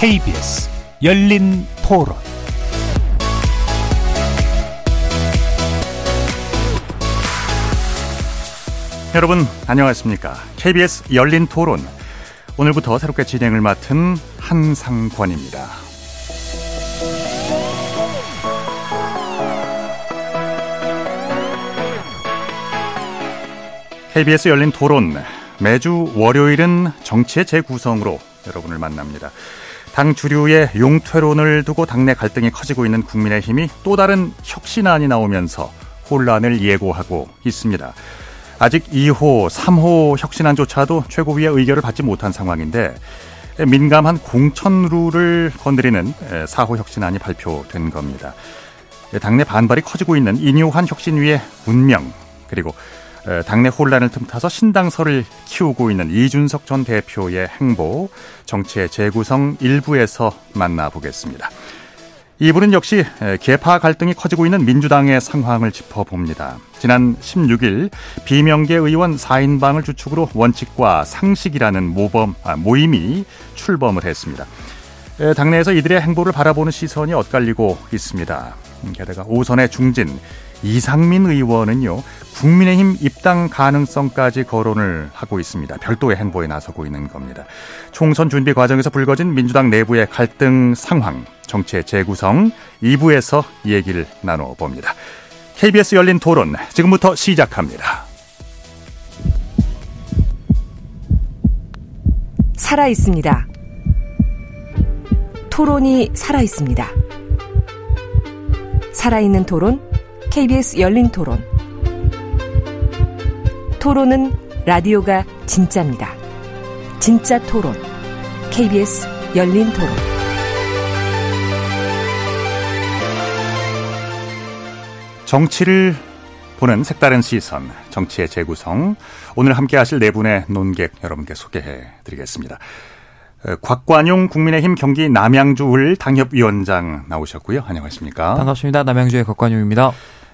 KBS 열린 토론 여러분 안녕하십니까? KBS 열린 토론 오늘부터 새롭게 진행을 맡은 한상권입니다. KBS 열린 토론 매주 월요일은 정치의 재구성으로 여러분을 만납니다. 당 주류의 용퇴론을 두고 당내 갈등이 커지고 있는 국민의힘이 또 다른 혁신안이 나오면서 혼란을 예고하고 있습니다. 아직 2호, 3호 혁신안조차도 최고위의 의결을 받지 못한 상황인데 민감한 공천 룰을 건드리는 4호 혁신안이 발표된 겁니다. 당내 반발이 커지고 있는 인유한 혁신위의 운명 그리고 당내 혼란을 틈타서 신당설을 키우고 있는 이준석 전 대표의 행보 정치의 재구성 일부에서 만나보겠습니다. 2부는 역시 개파 갈등이 커지고 있는 민주당의 상황을 짚어봅니다. 지난 16일 비명계 의원 4인방을 주축으로 원칙과 상식이라는 모범, 아, 모임이 출범을 했습니다. 당내에서 이들의 행보를 바라보는 시선이 엇갈리고 있습니다. 게다가 오선의 중진 이상민 의원은요 국민의힘 입당 가능성까지 거론을 하고 있습니다. 별도의 행보에 나서고 있는 겁니다. 총선 준비 과정에서 불거진 민주당 내부의 갈등 상황, 정치의 재구성 2부에서 얘기를 나눠봅니다. KBS 열린 토론 지금부터 시작합니다. 살아 있습니다. 토론이 살아 있습니다. 살아있는 토론 KBS 열린 토론. 토론은 라디오가 진짜입니다. 진짜 토론. KBS 열린 토론. 정치를 보는 색다른 시선, 정치의 재구성. 오늘 함께 하실 네 분의 논객 여러분께 소개해 드리겠습니다. 곽관용 국민의힘 경기 남양주을 당협위원장 나오셨고요. 안녕하십니까? 반갑습니다. 남양주의 곽관용입니다.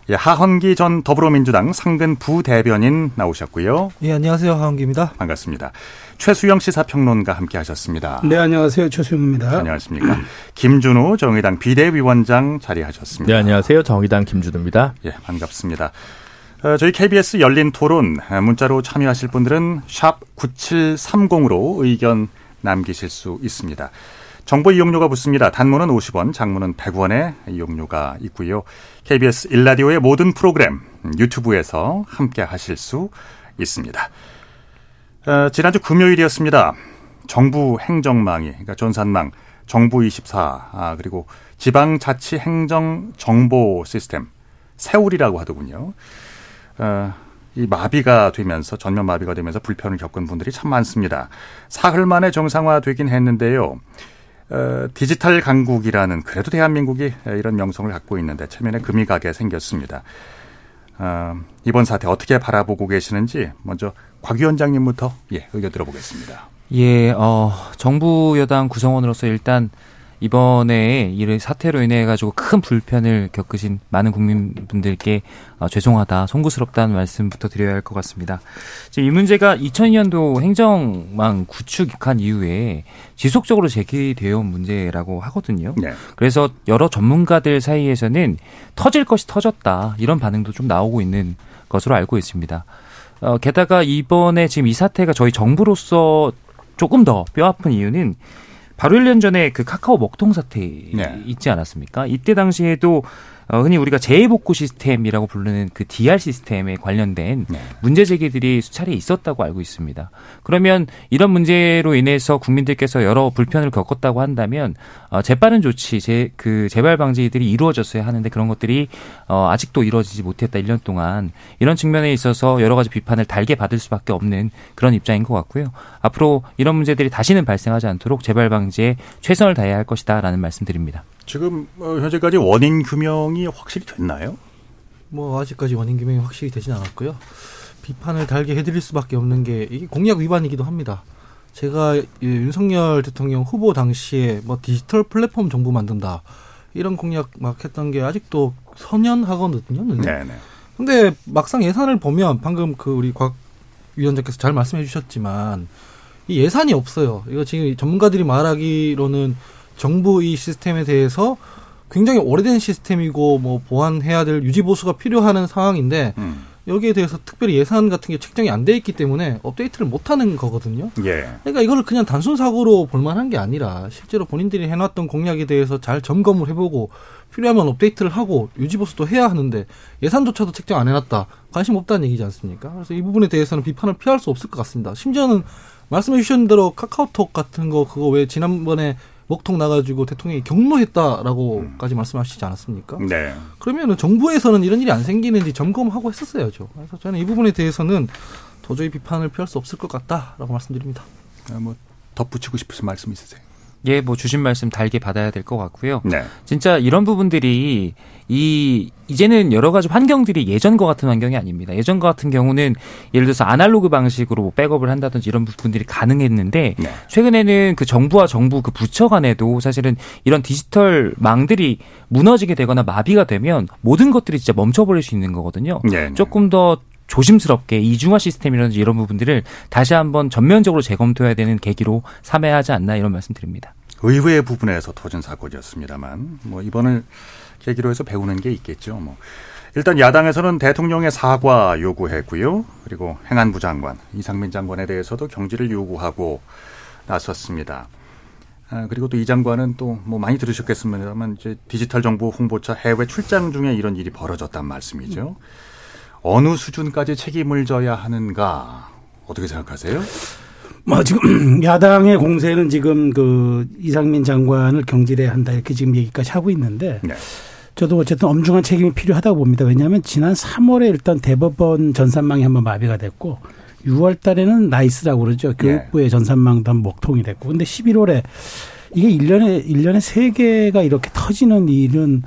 예, 하헌기 전 더불어민주당 상근 부대변인 나오셨고요. 예, 안녕하세요. 하헌기입니다. 반갑습니다. 최수영 시사평론가 함께 하셨습니다. 네, 안녕하세요. 최수영입니다. 안녕하십니까. 김준호 정의당 비대위원장 자리하셨습니다. 네, 안녕하세요. 정의당 김준호입니다. 예, 반갑습니다. 어, 저희 KBS 열린 토론 문자로 참여하실 분들은 샵 9730으로 의견 남기실 수 있습니다. 정보 이용료가 붙습니다. 단문은 50원, 장문은 100원의 이용료가 있고요. KBS 일라디오의 모든 프로그램 유튜브에서 함께 하실 수 있습니다. 어, 지난주 금요일이었습니다. 정부 행정망이 그러니까 전산망 정부 24 아, 그리고 지방자치 행정 정보 시스템 세울이라고 하더군요. 어, 이 마비가 되면서 전면 마비가 되면서 불편을 겪은 분들이 참 많습니다. 사흘 만에 정상화되긴 했는데요. 어, 디지털 강국이라는 그래도 대한민국이 이런 명성을 갖고 있는데 체면에 금이 가게 생겼습니다. 어, 이번 사태 어떻게 바라보고 계시는지 먼저 곽 위원장님부터 예, 의견 들어보겠습니다. 예, 어, 정부 여당 구성원으로서 일단 이번에 이 사태로 인해 가지고 큰 불편을 겪으신 많은 국민분들께 어, 죄송하다, 송구스럽다는 말씀부터 드려야 할 것 같습니다. 이 문제가 2002년도 행정망 구축한 이후에 지속적으로 제기되어 온 문제라고 하거든요. 네. 그래서 여러 전문가들 사이에서는 터질 것이 터졌다 이런 반응도 좀 나오고 있는 것으로 알고 있습니다. 어, 게다가 이번에 지금 이 사태가 저희 정부로서 조금 더 뼈아픈 이유는 바로 1년 전에 그 카카오 먹통 사태 네. 있지 않았습니까? 이때 당시에도 어, 흔히 우리가 재해복구 시스템이라고 부르는 그 DR 시스템에 관련된 네. 문제 제기들이 수차례 있었다고 알고 있습니다. 그러면 이런 문제로 인해서 국민들께서 여러 불편을 겪었다고 한다면 어, 재빠른 조치, 재, 그 재발 방지들이 이루어졌어야 하는데 그런 것들이 어, 아직도 이루어지지 못했다 1년 동안 이런 측면에 있어서 여러 가지 비판을 달게 받을 수밖에 없는 그런 입장인 것 같고요. 앞으로 이런 문제들이 다시는 발생하지 않도록 재발 방지에 최선을 다해야 할 것이다라는 말씀드립니다. 지금 어, 현재까지 원인 규명이 확실히 됐나요? 뭐 아직까지 원인 규명이 확실히 되진 않았고요. 비판을 달게 해드릴 수밖에 없는 게 이게 공약 위반이기도 합니다. 제가 윤석열 대통령 후보 당시에 뭐 디지털 플랫폼 정부 만든다 이런 공약 막 했던 게 아직도 선연하거든요. 네네. 근데 막상 예산을 보면 방금 그 우리 곽 위원장께서 잘 말씀해 주셨지만 이 예산이 없어요. 이거 지금 전문가들이 말하기로는 정부 이 시스템에 대해서 굉장히 오래된 시스템이고 뭐 보완해야 될 유지 보수가 필요한 상황인데 음. 여기에 대해서 특별히 예산 같은 게 책정이 안 돼 있기 때문에 업데이트를 못 하는 거거든요. 예. 그러니까 이거를 그냥 단순 사고로 볼 만한 게 아니라 실제로 본인들이 해놨던 공약에 대해서 잘 점검을 해보고 필요하면 업데이트를 하고 유지보수도 해야 하는데 예산조차도 책정 안 해놨다. 관심 없다는 얘기지 않습니까? 그래서 이 부분에 대해서는 비판을 피할 수 없을 것 같습니다. 심지어는 말씀해 주신 대로 카카오톡 같은 거 그거 왜 지난번에 먹통 나가지고 대통령이 경로했다라고까지 말씀하시지 않았습니까? 네. 그러면은 정부에서는 이런 일이 안 생기는지 점검하고 했었어야죠. 그래서 저는 이 부분에 대해서는 도저히 비판을 피할 수 없을 것 같다라고 말씀드립니다. 아, 뭐 덧붙이고 싶으신 말씀 있으세요? 예, 뭐 주신 말씀 달게 받아야 될 것 같고요. 네. 진짜 이런 부분들이 이 이제는 여러 가지 환경들이 예전과 같은 환경이 아닙니다. 예전과 같은 경우는 예를 들어서 아날로그 방식으로 뭐 백업을 한다든지 이런 부분들이 가능했는데 네. 최근에는 그 정부와 정부 그 부처 간에도 사실은 이런 디지털 망들이 무너지게 되거나 마비가 되면 모든 것들이 진짜 멈춰버릴 수 있는 거거든요. 네, 네. 조금 더 조심스럽게 이중화 시스템이라든지 이런 부분들을 다시 한번 전면적으로 재검토해야 되는 계기로 삼아야 하지 않나 이런 말씀 드립니다. 의회 부분에서 터진 사건이었습니다만 뭐 이번을 계기로 해서 배우는 게 있겠죠. 뭐 일단 야당에서는 대통령의 사과 요구했고요. 그리고 행안부 장관 이상민 장관에 대해서도 경질을 요구하고 나섰습니다. 아, 그리고 또 이 장관은 또 뭐 많이 들으셨겠습니다만 이제 디지털 정보 홍보차 해외 출장 중에 이런 일이 벌어졌단 말씀이죠. 어느 수준까지 책임을 져야 하는가 어떻게 생각하세요? 뭐 지금 야당의 공세는 지금 그 이상민 장관을 경질해야 한다 이렇게 지금 얘기까지 하고 있는데 네. 저도 어쨌든 엄중한 책임이 필요하다고 봅니다. 왜냐하면 지난 3월에 일단 대법원 전산망이 한번 마비가 됐고 6월 달에는 나이스라고 그러죠. 교육부의 전산망도 한번 먹통이 됐고. 근데 11월에 이게 1년에, 1년에 3개가 이렇게 터지는 일은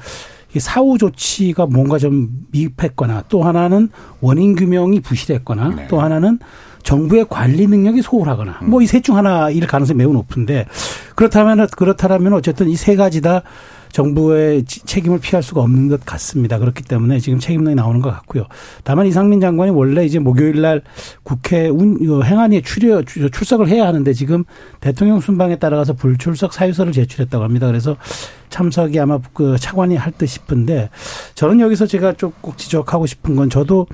이게 사후 조치가 뭔가 좀 미흡했거나 또 하나는 원인 규명이 부실했거나 네. 또 하나는 정부의 관리 능력이 소홀하거나 뭐이 셋 중 하나일 가능성이 매우 높은데 그렇다면 그렇다면 어쨌든 이 세 가지 다 정부의 지- 책임을 피할 수가 없는 것 같습니다. 그렇기 때문에 지금 책임론이 나오는 것 같고요. 다만 이상민 장관이 원래 이제 목요일 날 국회 운, 어, 행안위에 출여, 출- 출석을 해야 하는데 지금 대통령 순방에 따라가서 불출석 사유서를 제출했다고 합니다. 그래서 참석이 아마 그 차관이 할 듯 싶은데 저는 여기서 제가 좀 꼭 지적하고 싶은 건 저도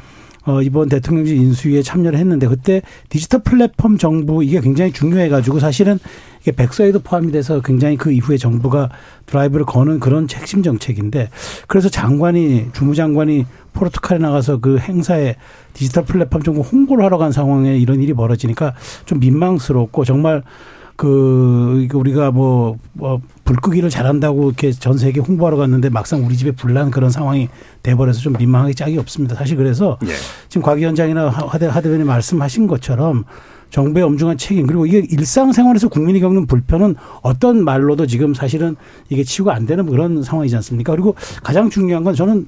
어, 이번 대통령직 인수위에 참여를 했는데 그때 디지털 플랫폼 정부 이게 굉장히 중요해가지고 사실은 이게 백서에도 포함이 돼서 굉장히 그 이후에 정부가 드라이브를 거는 그런 핵심 정책인데 그래서 장관이 주무장관이 포르투갈에 나가서 그 행사에 디지털 플랫폼 정부 홍보를 하러 간 상황에 이런 일이 벌어지니까 좀 민망스럽고 정말 그 우리가 뭐, 뭐 불끄기를 잘한다고 이렇게 전 세계 홍보하러 갔는데 막상 우리 집에 불난 그런 상황이 돼버려서 좀 민망하게 짝이 없습니다. 사실 그래서 예. 지금 곽 위원장이나 하대 하대변이 말씀하신 것처럼 정부의 엄중한 책임 그리고 이게 일상생활에서 국민이 겪는 불편은 어떤 말로도 지금 사실은 이게 치유가 안 되는 그런 상황이지 않습니까? 그리고 가장 중요한 건 저는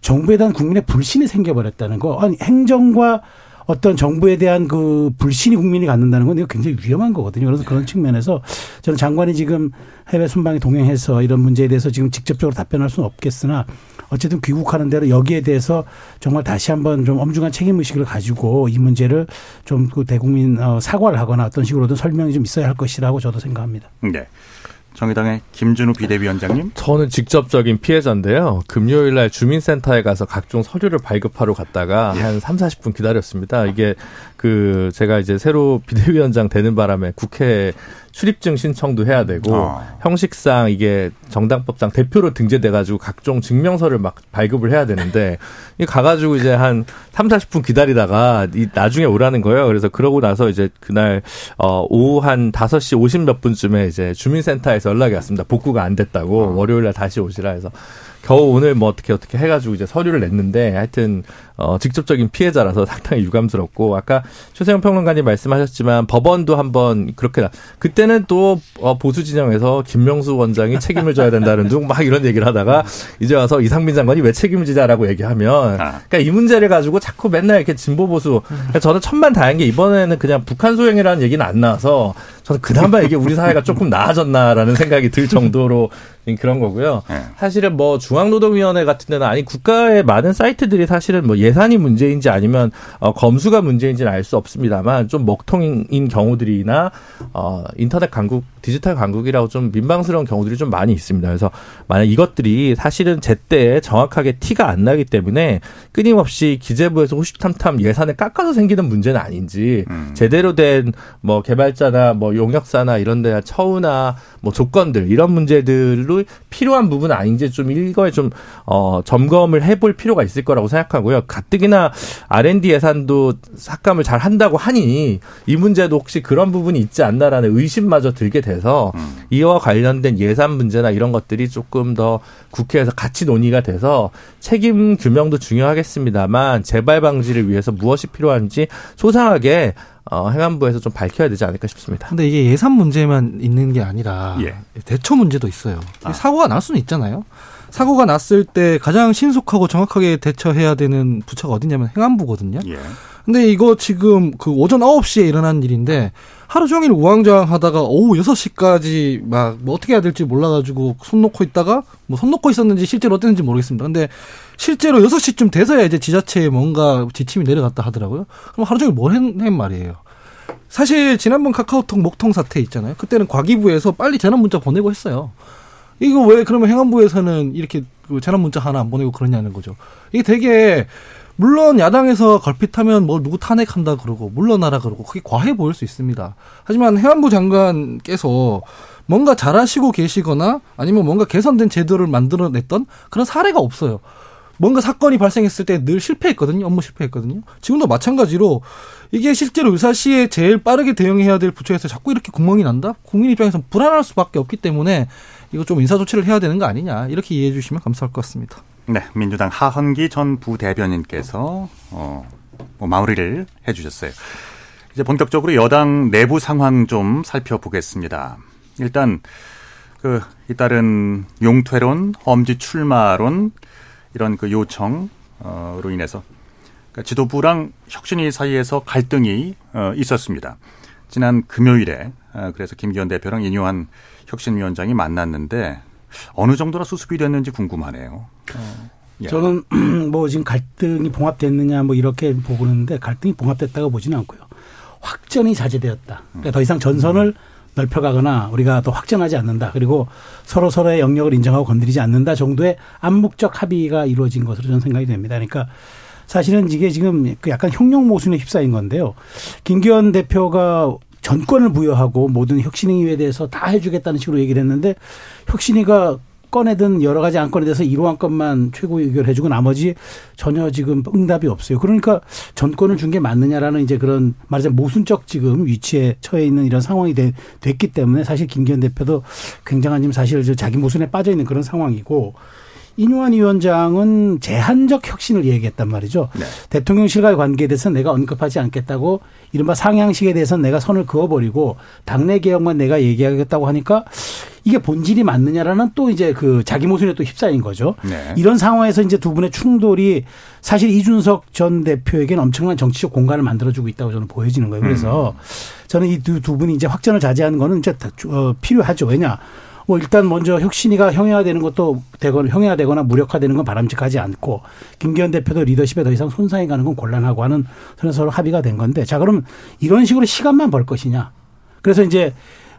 정부에 대한 국민의 불신이 생겨버렸다는 거. 아니 행정과 어떤 정부에 대한 그 불신이 국민이 갖는다는 건 이거 굉장히 위험한 거거든요. 그래서 그런 측면에서 저는 장관이 지금 해외 순방에 동행해서 이런 문제에 대해서 지금 직접적으로 답변할 수는 없겠으나 어쨌든 귀국하는 대로 여기에 대해서 정말 다시 한번 좀 엄중한 책임 의식을 가지고 이 문제를 좀 그 대국민 어, 사과를 하거나 어떤 식으로든 설명이 좀 있어야 할 것이라고 저도 생각합니다. 네. 정의당의 김준우 비대위원장님. 저는 직접적인 피해자인데요. 금요일 날 주민센터에 가서 각종 서류를 발급하러 갔다가 한 3, 40분 기다렸습니다. 이게 그 제가 이제 새로 비대위원장 되는 바람에 국회 출입증 신청도 해야 되고 어. 형식상 이게 정당법상 대표로 등재돼 가지고 각종 증명서를 막 발급을 해야 되는데 이 가 가지고 이제 한 3, 40분 기다리다가 이 나중에 오라는 거예요. 그래서 그러고 나서 이제 그날 어 오후 한 5시 50몇 분쯤에 이제 주민센터에서 연락이 왔습니다. 복구가 안 됐다고 월요일 날 다시 오시라 해서 겨우 오늘 뭐 어떻게 어떻게 해가지고 이제 서류를 냈는데 하여튼 어 직접적인 피해자라서 상당히 유감스럽고 아까 최세영 평론가님 말씀하셨지만 법원도 한번 그렇게 나 그때는 또 어, 보수 진영에서 김명수 원장이 책임을 져야 된다는 둥 막 이런 얘기를 하다가 이제 와서 이상민 장관이 왜 책임을 지자라고 얘기하면 아. 그러니까 이 문제를 가지고 자꾸 맨날 이렇게 진보 보수 그러니까 저는 천만 다행인 게 이번에는 그냥 북한 소행이라는 얘기는 안 나와서 저는 그나마 이게 우리 사회가 조금 나아졌나라는 생각이 들 정도로 그런 거고요. 네. 사실은 뭐 중앙노동위원회 같은 데는 아니 국가의 많은 사이트들이 사실은 뭐 예산이 문제인지 아니면 어, 검수가 문제인지는 알 수 없습니다만 좀 먹통인 경우들이나 어, 인터넷 강국 디지털 강국이라고 좀 민망스러운 경우들이 좀 많이 있습니다. 그래서 만약 이것들이 사실은 제때 정확하게 티가 안 나기 때문에 끊임없이 기재부에서 호시탐탐 예산을 깎아서 생기는 문제는 아닌지 음. 제대로 된 뭐 개발자나 뭐 용역사나 이런 데 처우나 뭐 조건들 이런 문제들로 필요한 부분은 아닌지 좀 일거에 좀 어, 점검을 해볼 필요가 있을 거라고 생각하고요. 가뜩이나 R&D 예산도 삭감을 잘 한다고 하니 이 문제도 혹시 그런 부분이 있지 않나라는 의심마저 들게 돼서 음. 이와 관련된 예산 문제나 이런 것들이 조금 더 국회에서 같이 논의가 돼서 책임 규명도 중요하겠습니다만 재발 방지를 위해서 무엇이 필요한지 소상하게 어, 행안부에서 좀 밝혀야 되지 않을까 싶습니다. 근데 이게 예산 문제만 있는 게 아니라 예. 대처 문제도 있어요. 아. 사고가 날 수는 있잖아요. 사고가 났을 때 가장 신속하고 정확하게 대처해야 되는 부처가 어디냐면 행안부거든요. 예. 근데 이거 지금 그 오전 9시에 일어난 일인데 하루 종일 우왕좌왕 하다가 오후 6시까지 막 뭐 어떻게 해야 될지 몰라가지고 손 놓고 있다가 뭐 손 놓고 있었는지 실제로 어땠는지 모르겠습니다. 근데 실제로 6시쯤 돼서야 이제 지자체에 뭔가 지침이 내려갔다 하더라고요. 그럼 하루 종일 뭘 했는 말이에요. 사실 지난번 카카오톡 목통 사태 있잖아요. 그때는 과기부에서 빨리 재난 문자 보내고 했어요. 이거 왜 그러면 행안부에서는 이렇게 그 재난 문자 하나 안 보내고 그러냐는 거죠. 이게 되게 물론 야당에서 걸핏하면 뭐 누구 탄핵한다 그러고 물러나라 그러고 그게 과해 보일 수 있습니다. 하지만 행안부 장관께서 뭔가 잘하시고 계시거나 아니면 뭔가 개선된 제도를 만들어냈던 그런 사례가 없어요. 뭔가 사건이 발생했을 때 늘 실패했거든요. 업무 실패했거든요. 지금도 마찬가지로 이게 실제로 의사시에 제일 빠르게 대응해야 될 부처에서 자꾸 이렇게 구멍이 난다? 국민 입장에서 불안할 수밖에 없기 때문에 이거 좀 인사 조치를 해야 되는 거 아니냐 이렇게 이해해 주시면 감사할 것 같습니다. 네, 민주당 하헌기 전 부대변인께서 어, 뭐 마무리를 해주셨어요. 이제 본격적으로 여당 내부 상황 좀 살펴보겠습니다. 일단 그 잇따른 용퇴론, 험지 출마론 이런 그 요청으로 인해서 그러니까 지도부랑 혁신위 사이에서 갈등이 어, 있었습니다. 지난 금요일에 어, 그래서 김기현 대표랑 인요한 혁신위원장이 만났는데 어느 정도나 수습이 됐는지 궁금하네요. 예. 저는 뭐 지금 갈등이 봉합됐느냐 뭐 이렇게 보고 있는데 갈등이 봉합됐다고 보지는 않고요. 확전이 자제되었다. 그러니까 더 이상 전선을 넓혀가거나 우리가 더 확전하지 않는다. 그리고 서로 서로의 영역을 인정하고 건드리지 않는다 정도의 암묵적 합의가 이루어진 것으로 저는 생각이 됩니다. 그러니까 사실은 이게 지금 그 약간 흉룡 모순에 휩싸인 건데요. 김기현 대표가 전권을 부여하고 모든 혁신위에 대해서 다 해주겠다는 식으로 얘기를 했는데 혁신위가 꺼내든 여러 가지 안건에 대해서 이러한 것만 최고 의결해주고 나머지 전혀 지금 응답이 없어요. 그러니까 전권을 준 게 맞느냐라는 이제 그런 말하자면 모순적 지금 위치에 처해 있는 이런 상황이 되, 됐기 때문에 사실 김기현 대표도 굉장한 지금 사실 저 자기 모순에 빠져 있는 그런 상황이고 인유한 위원장은 제한적 혁신을 얘기했단 말이죠. 네. 대통령실과의 관계에 대해서 내가 언급하지 않겠다고 이른바 상향식에 대해서는 내가 선을 그어버리고 당내 개혁만 내가 얘기하겠다고 하니까 이게 본질이 맞느냐라는 또 이제 그 자기 모순에 또 휩싸인 거죠. 네. 이런 상황에서 이제 두 분의 충돌이 사실 이준석 전 대표에게는 엄청난 정치적 공간을 만들어주고 있다고 저는 보여지는 거예요. 그래서 저는 이두 분이 이제 확전을 자제하는 거는 이제 어, 필요하죠. 왜냐. 뭐 일단 먼저 혁신이가 형해화되는 것도 되거나 형해화되거나 무력화되는 건 바람직하지 않고 김기현 대표도 리더십에 더 이상 손상이 가는 건 곤란하고 하는 서로 서로 합의가 된 건데 자 그럼 이런 식으로 시간만 벌 것이냐. 그래서 이제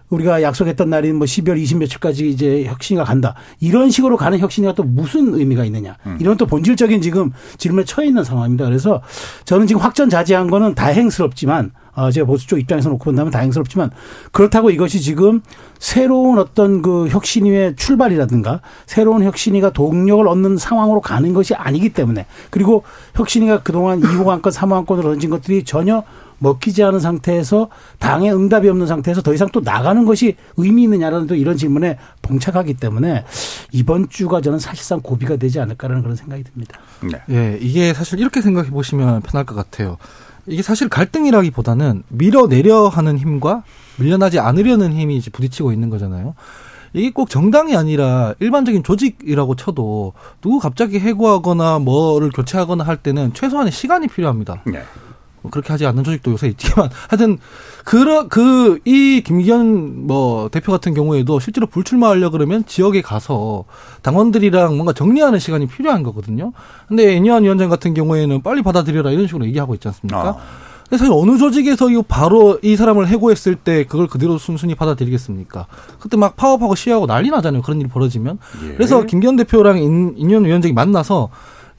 우리가 약속했던 날인 뭐 12월 20 며칠까지 이제 혁신이가 간다. 이런 식으로 가는 혁신이가 또 무슨 의미가 있느냐. 이런 또 본질적인 지금 질문에 처해 있는 상황입니다. 그래서 저는 지금 확전 자제한 거는 다행스럽지만 어, 제가 보수 쪽 입장에서 놓고 본다면 다행스럽지만 그렇다고 이것이 지금 새로운 어떤 그 혁신위의 출발이라든가 새로운 혁신위가 동력을 얻는 상황으로 가는 것이 아니기 때문에 그리고 혁신위가 그동안 2호 안건, 3호 안건으로 던진 것들이 전혀 먹히지 않은 상태에서 당에 응답이 없는 상태에서 더 이상 또 나가는 것이 의미 있느냐라는 또 이런 질문에 봉착하기 때문에 이번 주가 저는 사실상 고비가 되지 않을까라는 그런 생각이 듭니다. 네. 예, 이게 사실 이렇게 생각해 보시면 편할 것 같아요. 이게 사실 갈등이라기보다는 밀어내려 하는 힘과 밀려나지 않으려는 힘이 이제 부딪히고 있는 거잖아요. 이게 꼭 정당이 아니라 일반적인 조직이라고 쳐도 누구 갑자기 해고하거나 뭐를 교체하거나 할 때는 최소한의 시간이 필요합니다. 네. 뭐 그렇게 하지 않는 조직도 요새 있지만 하여튼 그러 그이 김기현 뭐 대표 같은 경우에도 실제로 불출마하려 그러면 지역에 가서 당원들이랑 뭔가 정리하는 시간이 필요한 거거든요. 근데 애니한 위원장 같은 경우에는 빨리 받아들여라 이런 식으로 얘기하고 있지 않습니까? 아. 사실 어느 조직에서 이 바로 이 사람을 해고했을 때 그걸 그대로 순순히 받아들이겠습니까? 그때 막 파업하고 시위하고 난리 나잖아요. 그런 일이 벌어지면. 예. 그래서 김기현 대표랑 인, 인현 위원장이 만나서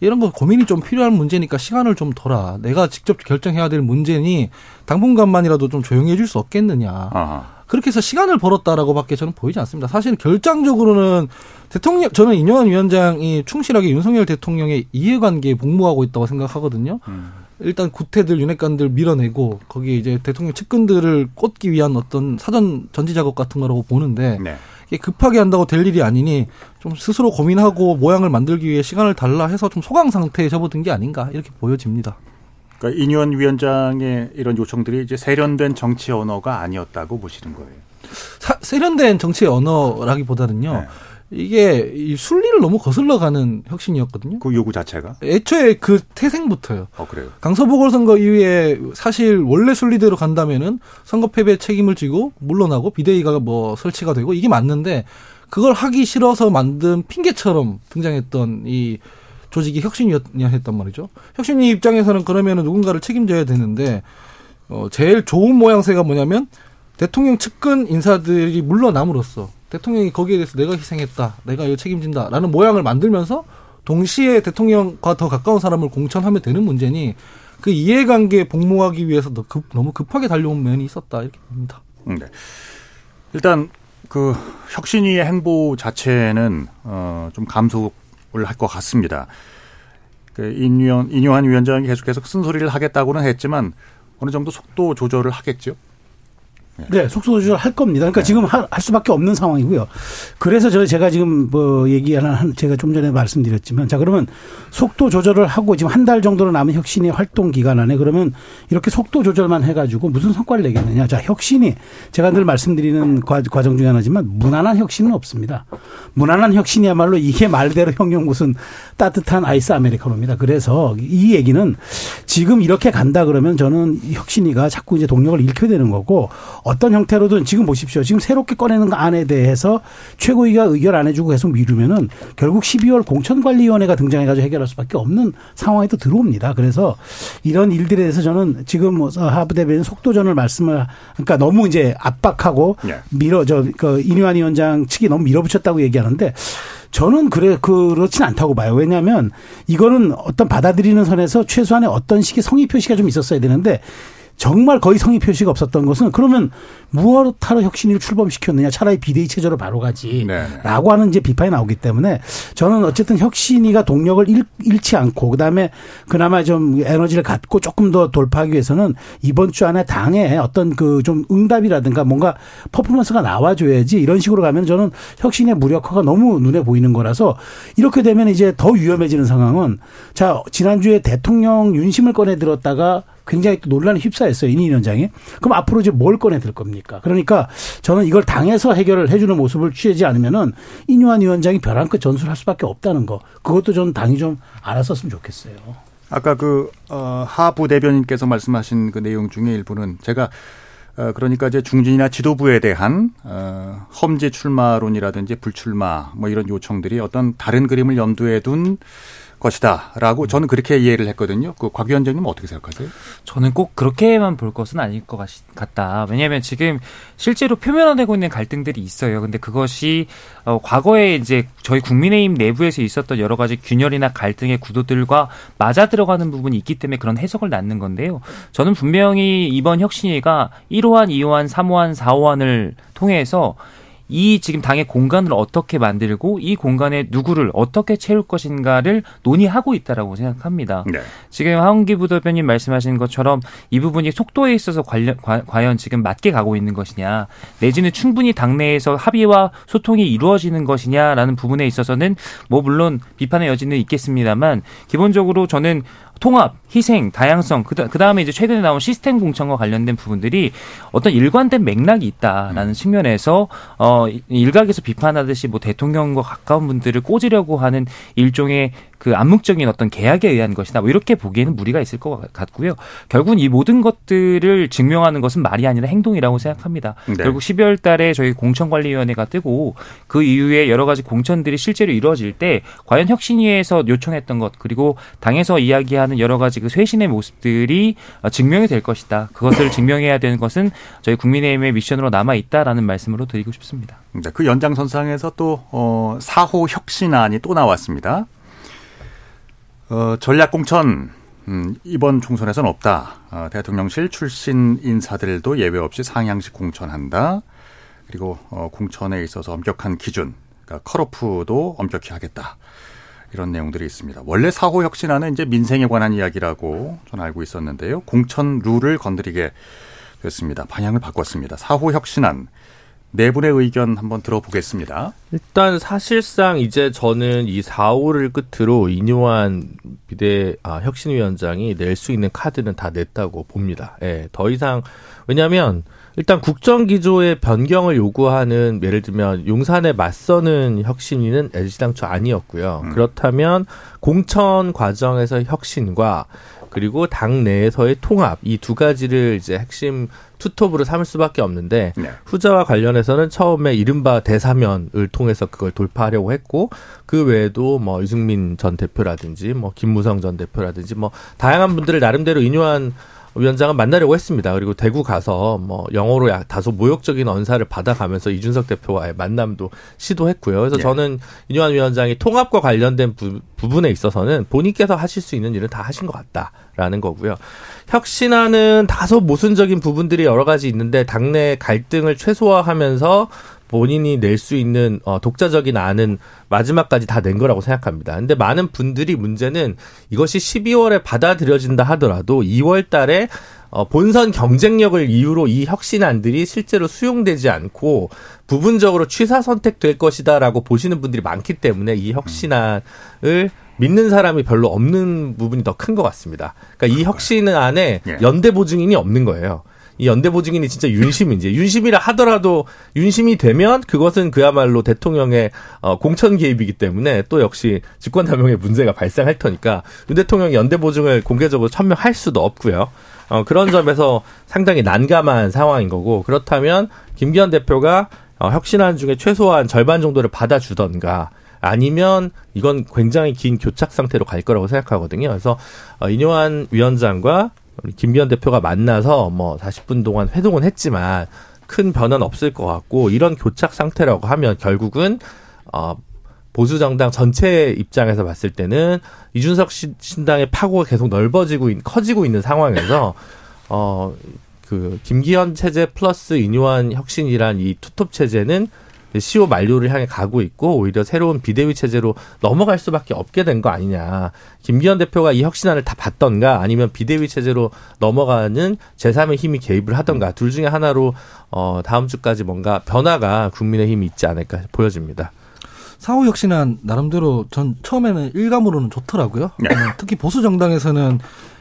이런 거 고민이 좀 필요한 문제니까 시간을 좀 둬라. 내가 직접 결정해야 될 문제니 당분간만이라도 좀 조용히 해줄 수 없겠느냐. 아하. 그렇게 해서 시간을 벌었다라고밖에 저는 보이지 않습니다. 사실 결정적으로는 대통령 저는 인요한 위원장이 충실하게 윤석열 대통령의 이해관계에 복무하고 있다고 생각하거든요. 음. 일단 구태들 윤핵관들 밀어내고 거기에 이제 대통령 측근들을 꽂기 위한 어떤 사전 전지 작업 같은 거라고 보는데 네. 이게 급하게 한다고 될 일이 아니니 좀 스스로 고민하고 모양을 만들기 위해 시간을 달라 해서 좀 소강 상태에 접어든 게 아닌가 이렇게 보여집니다. 그러니까 인유한 위원장의 이런 요청들이 이제 세련된 정치 언어가 아니었다고 보시는 거예요. 사- 세련된 정치의 언어라기보다는요. 네. 이게 이 순리를 너무 거슬러 가는 혁신이었거든요. 그 요구 자체가. 애초에 그 태생부터요. 어 그래요. 강서 보궐 선거 이후에 사실 원래 순리대로 간다면은 선거 패배 책임을 지고 물러나고 비대위가 뭐 설치가 되고 이게 맞는데 그걸 하기 싫어서 만든 핑계처럼 등장했던 이 조직이 혁신이었냐 했단 말이죠. 혁신위 입장에서는 그러면은 누군가를 책임져야 되는데 어 제일 좋은 모양새가 뭐냐면 대통령 측근 인사들이 물러남으로써 대통령이 거기에 대해서 내가 희생했다, 내가 이거 책임진다라는 모양을 만들면서 동시에 대통령과 더 가까운 사람을 공천하면 되는 문제니 그 이해관계에 복무하기 위해서 너무 급하게 달려온 면이 있었다 이렇게 봅니다. 음, 네. 일단 그 혁신위의 행보 자체는 어, 좀 감속을 할 것 같습니다. 그 인유한 인유한 위원장이 계속해서 쓴소리를 하겠다고는 했지만 어느 정도 속도 조절을 하겠죠. 네, 속도 조절 할 겁니다. 그러니까 지금 할, 할 수밖에 없는 상황이고요. 그래서 저 제가 지금 뭐 얘기하는 한 제가 좀 전에 말씀드렸지만 자 그러면 속도 조절을 하고 지금 한 달 정도로 남은 혁신의 활동 기간 안에 그러면 이렇게 속도 조절만 해가지고 무슨 성과를 내겠느냐? 자 혁신이 제가 늘 말씀드리는 과, 과정 중에 하나지만 무난한 혁신은 없습니다. 무난한 혁신이야말로 이게 말대로 형용 무슨 따뜻한 아이스 아메리카노입니다. 그래서 이 얘기는 지금 이렇게 간다 그러면 저는 이 혁신이가 자꾸 이제 동력을 잃게 되는 거고 어떤 형태로든 지금 보십시오. 지금 새롭게 꺼내는 거 안에 대해서 최고위가 의결 안 해주고 계속 미루면은 결국 12월 공천관리위원회가 등장해가지고 해결할 수밖에 없는 상황이 또 들어옵니다. 그래서 이런 일들에 대해서 저는 지금 뭐 하부 대변인 속도전을 말씀을 그러니까 너무 이제 압박하고 예. 밀어 저그 인유한 위원장 측이 너무 밀어붙였다고 얘기하는데 저는 그래 그렇진 않다고 봐요. 왜냐하면 이거는 어떤 받아들이는 선에서 최소한의 어떤 식의 성의 표시가 좀 있었어야 되는데 정말 거의 성의 표시가 없었던 것은 그러면 무엇하러 혁신을 출범시켰느냐 차라리 비대위 체제로 바로 가지라고 네네. 하는 이제 비판이 나오기 때문에 저는 어쨌든 혁신이가 동력을 잃, 잃지 않고 그다음에 그나마 좀 에너지를 갖고 조금 더 돌파하기 위해서는 이번 주 안에 당에 어떤 그 좀 응답이라든가 뭔가 퍼포먼스가 나와줘야지 이런 식으로 가면 저는 혁신의 무력화가 너무 눈에 보이는 거라서 이렇게 되면 이제 더 위험해지는 상황은 자 지난주에 대통령 윤심을 꺼내 들었다가 굉장히 또 논란에 휩싸였어요. 이인 위원장이. 그럼 앞으로 이제 뭘 꺼내 들 겁니까? 그러니까 저는 이걸 당에서 해결을 해주는 모습을 취하지 않으면은 인유한 위원장이 벼랑 끝 전술할 수밖에 없다는 거. 그것도 저는 당이 좀 알았었으면 좋겠어요. 아까 그 어, 하부 대변인께서 말씀하신 그 내용 중에 일부는 제가 어, 그러니까 이제 중진이나 지도부에 대한 어, 험지 출마론이라든지 불출마 뭐 이런 요청들이 어떤 다른 그림을 염두에 둔 것이다라고 저는 그렇게 이해를 했거든요. 그 곽 위원장님은 어떻게 생각하세요? 저는 꼭 그렇게만 볼 것은 아닐 것 같- 같다. 왜냐하면 지금 실제로 표면화되고 있는 갈등들이 있어요. 근데 그것이 어, 과거에 이제 저희 국민의힘 내부에서 있었던 여러 가지 균열이나 갈등의 구도들과 맞아 들어가는 부분이 있기 때문에 그런 해석을 낳는 건데요. 저는 분명히 이번 혁신위가 1호안, 2호안, 3호안, 4호안을 통해서 이 지금 당의 공간을 어떻게 만들고 이 공간에 누구를 어떻게 채울 것인가를 논의하고 있다라고 생각합니다. 네. 지금 하은기 부대변인 말씀하신 것처럼 이 부분이 속도에 있어서 관련, 과, 과연 지금 맞게 가고 있는 것이냐 내지는 충분히 당내에서 합의와 소통이 이루어지는 것이냐라는 부분에 있어서는 뭐 물론 비판의 여지는 있겠습니다만 기본적으로 저는 통합, 희생, 다양성, 그 다음에 이제 최근에 나온 시스템 공천과 관련된 부분들이 어떤 일관된 맥락이 있다라는 측면에서 어, 어 일각에서 비판하듯이 뭐 대통령과 가까운 분들을 꽂으려고 하는 일종의 그 암묵적인 어떤 계약에 의한 것이다. 뭐 이렇게 보기에는 무리가 있을 것 같고요. 결국은 이 모든 것들을 증명하는 것은 말이 아니라 행동이라고 생각합니다. 네. 결국 12월 달에 저희 공천관리위원회가 뜨고 그 이후에 여러 가지 공천들이 실제로 이루어질 때 과연 혁신위에서 요청했던 것 그리고 당에서 이야기하는 여러 가지 그 쇄신의 모습들이 증명이 될 것이다. 그것을 증명해야 되는 것은 저희 국민의힘의 미션으로 남아 있다라는 말씀으로 드리고 싶습니다. 네, 그 연장선상에서 또 어, 4호 혁신안이 또 나왔습니다. 어, 전략 공천 음, 이번 총선에서는 없다. 어, 대통령실 출신 인사들도 예외 없이 상향식 공천한다. 그리고 어, 공천에 있어서 엄격한 기준, 그러니까 컬오프도 엄격히 하겠다. 이런 내용들이 있습니다. 원래 사호 혁신안은 이제 민생에 관한 이야기라고 저는 알고 있었는데요. 공천 룰을 건드리게 됐습니다. 방향을 바꿨습니다. 사호 혁신안 네 분의 의견 한번 들어보겠습니다. 일단 사실상 이제 저는 이 4호를 끝으로 이뇨한 비대 아, 혁신위원장이 낼 수 있는 카드는 다 냈다고 봅니다. 예, 더 이상 왜냐하면 일단 국정 기조의 변경을 요구하는 예를 들면 용산에 맞서는 혁신위는 애시당초 아니었고요. 음. 그렇다면 공천 과정에서 혁신과 그리고 당 내에서의 통합 이 두 가지를 이제 핵심 투톱으로 삼을 수밖에 없는데 네. 후자와 관련해서는 처음에 이른바 대사면을 통해서 그걸 돌파하려고 했고 그 외에도 뭐 유승민 전 대표라든지 뭐 김무성 전 대표라든지 뭐 다양한 분들을 나름대로 인요한 위원장은 만나려고 했습니다. 그리고 대구 가서 뭐 영어로 다소 모욕적인 언사를 받아가면서 이준석 대표와의 만남도 시도했고요. 그래서 예. 저는 이뇨한 위원장이 통합과 관련된 부, 부분에 있어서는 본인께서 하실 수 있는 일을 다 하신 것 같다라는 거고요. 혁신안은 다소 모순적인 부분들이 여러 가지 있는데 당내 갈등을 최소화하면서 본인이 낼 수 있는 어, 독자적인 안은 마지막까지 다 낸 거라고 생각합니다. 근데 많은 분들이 문제는 이것이 12월에 받아들여진다 하더라도 2월 달에 어, 본선 경쟁력을 이유로 이 혁신안들이 실제로 수용되지 않고 부분적으로 취사 선택될 것이다라고 보시는 분들이 많기 때문에 이 혁신안을 믿는 사람이 별로 없는 부분이 더 큰 것 같습니다. 그러니까 이 혁신 안에 예. 연대 보증인이 없는 거예요. 이 연대 보증인이 진짜 윤심인지 윤심이라 하더라도 윤심이 되면 그것은 그야말로 대통령의 어, 공천 개입이기 때문에 또 역시 직권남용의 문제가 발생할 터니까 윤 대통령이 연대 보증을 공개적으로 천명할 수도 없고요. 어, 그런 점에서 상당히 난감한 상황인 거고 그렇다면 김기현 대표가 어, 혁신안 중에 최소한 절반 정도를 받아주던가 아니면 이건 굉장히 긴 교착 상태로 갈 거라고 생각하거든요. 그래서 어, 이뇨한 위원장과 우리 김기현 대표가 만나서 뭐 40분 동안 회동은 했지만 큰 변화는 없을 것 같고 이런 교착 상태라고 하면 결국은 어 보수 정당 전체 입장에서 봤을 때는 이준석 신당의 파고가 계속 넓어지고 커지고 있는 상황에서 어 그 김기현 체제 플러스 인유한 혁신이란 이 투톱 체제는 시효 만료를 향해 가고 있고 오히려 새로운 비대위 체제로 넘어갈 수밖에 없게 된 거 아니냐. 김기현 대표가 이 혁신안을 다 받던가 아니면 비대위 체제로 넘어가는 제3의 힘이 개입을 하던가 둘 중에 하나로 어 다음 주까지 뭔가 변화가 국민의 힘이 있지 않을까 보여집니다. 사후 혁신안 나름대로 전 처음에는 일감으로는 좋더라고요. 네. 어, 특히 보수 정당에서는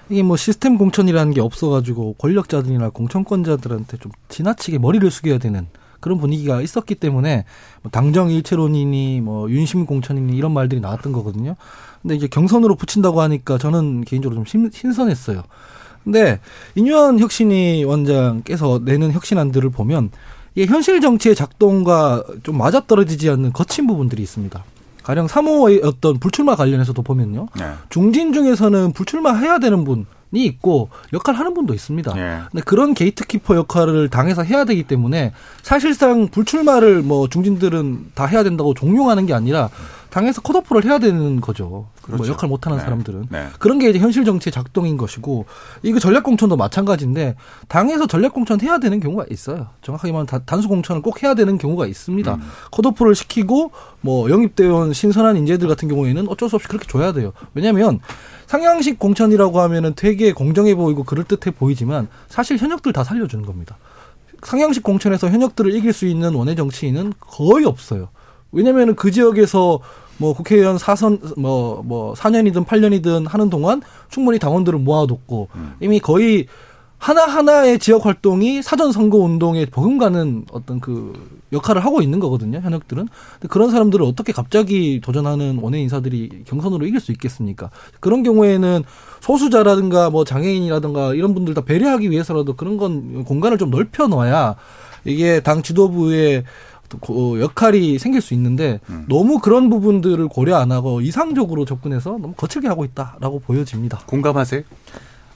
이게 뭐 시스템 공천이라는 게 없어가지고 권력자들이나 공천권자들한테 좀 지나치게 머리를 숙여야 되는 그런 분위기가 있었기 때문에 뭐 당정 일체론이니 뭐 윤심 공천이니 이런 말들이 나왔던 거거든요. 근데 이제 경선으로 붙인다고 하니까 저는 개인적으로 좀 신선했어요. 근데 인유한 혁신위 원장께서 내는 혁신안들을 보면 이게 현실 정치의 작동과 좀 맞아떨어지지 않는 거친 부분들이 있습니다. 가령 3호의 어떤 불출마 관련해서도 보면요. 네. 중진 중에서는 불출마해야 되는 분, 있고 역할 하는 분도 있습니다. 예. 근데 그런 게이트키퍼 역할을 당에서 해야 되기 때문에 사실상 불출마를 뭐 중진들은 다 해야 된다고 종용하는 게 아니라 당에서 컷오프를 해야 되는 거죠. 뭐 그렇죠. 뭐 역할 못하는 네. 사람들은 네. 그런 게 이제 현실 정치의 작동인 것이고 이거 전략 공천도 마찬가지인데 당에서 전략 공천 해야 되는 경우가 있어요. 정확하게 말하면 단수 공천을 꼭 해야 되는 경우가 있습니다. 음. 컷오프를 시키고 뭐 영입대원 신선한 인재들 같은 경우에는 어쩔 수 없이 그렇게 줘야 돼요. 왜냐하면 상향식 공천이라고 하면은 되게 공정해 보이고 그럴듯해 보이지만 사실 현역들 다 살려주는 겁니다. 상향식 공천에서 현역들을 이길 수 있는 원외 정치인은 거의 없어요. 왜냐면은 그 지역에서 뭐 국회의원 사선 뭐뭐 뭐 4년이든 8년이든 하는 동안 충분히 당원들을 모아뒀고 음. 이미 거의 하나하나의 지역 활동이 사전 선거 운동에 버금가는 어떤 그 역할을 하고 있는 거거든요, 현역들은. 근데 그런 사람들을 어떻게 갑자기 도전하는 원외 인사들이 경선으로 이길 수 있겠습니까? 그런 경우에는 소수자라든가 뭐 장애인이라든가 이런 분들 다 배려하기 위해서라도 그런 건 공간을 좀 넓혀 놓아야 이게 당 지도부의 그 역할이 생길 수 있는데 음. 너무 그런 부분들을 고려 안 하고 이상적으로 접근해서 너무 거칠게 하고 있다라고 보여집니다. 공감하세요?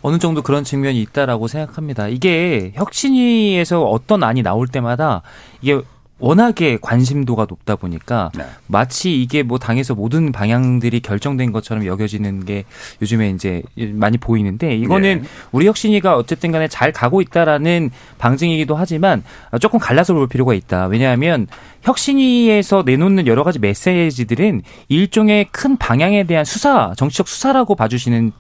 어느 정도 그런 측면이 있다라고 생각합니다. 이게 혁신위에서 어떤 안이 나올 때마다 이게 워낙에 관심도가 높다 보니까 네. 마치 이게 뭐 당에서 모든 방향들이 결정된 것처럼 여겨지는 게 요즘에 이제 많이 보이는데 이거는 예. 우리 혁신위가 어쨌든 간에 잘 가고 있다라는 방증이기도 하지만 조금 갈라서 볼 필요가 있다. 왜냐하면 혁신위에서 내놓는 여러 가지 메시지들은 일종의 큰 방향에 대한 수사, 정치적 수사라고 봐주시는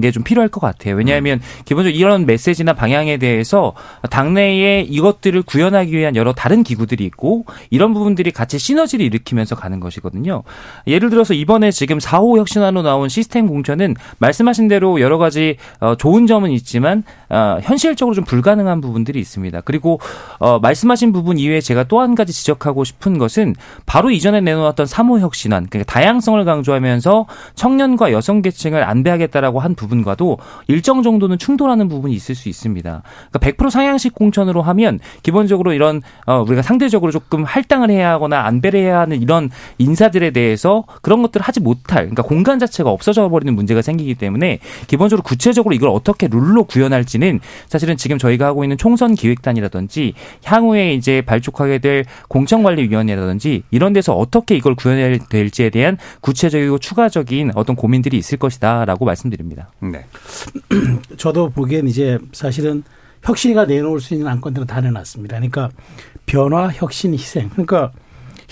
게 좀 필요할 것 같아요. 왜냐하면 기본적으로 이런 메시지나 방향에 대해서 당내에 이것들을 구현하기 위한 여러 다른 기구들이 있고 이런 부분들이 같이 시너지를 일으키면서 가는 것이거든요. 예를 들어서 이번에 지금 4호 혁신안으로 나온 시스템 공천은 말씀하신 대로 여러 가지 어, 좋은 점은 있지만 어, 현실적으로 좀 불가능한 부분들이 있습니다. 그리고 어, 말씀하신 부분 이외에 제가 또 한 가지 지적하고 싶은 것은 바로 이전에 내놓았던 3호 혁신안, 그러니까 다양성을 강조하면서 청년과 여성 계층을 안배하겠다라고 한 부분과도 일정 정도는 충돌하는 부분이 있을 수 있습니다. 그러니까 100% 상향식 공천으로 하면 기본적으로 이런 어, 우리가 상대적으로 조금 할당을 해야 하거나 안배를 해야 하는 이런 인사들에 대해서 그런 것들을 하지 못할, 그러니까 공간 자체가 없어져 버리는 문제가 생기기 때문에 기본적으로 구체적으로 이걸 어떻게 룰로 구현할지는 사실은 지금 저희가 하고 있는 총선 기획단이라든지 향후에 이제 발족하게 될 공천관리위원회라든지 이런 데서 어떻게 이걸 구현해야 될지에 대한 구체적이고 추가적인 어떤 고민들이 있을 것이다라고 말씀드립니다. 네. 저도 보기엔 이제 사실은 혁신이가 내놓을 수 있는 안건들은 다 내놨습니다. 그러니까 변화, 혁신, 희생. 그러니까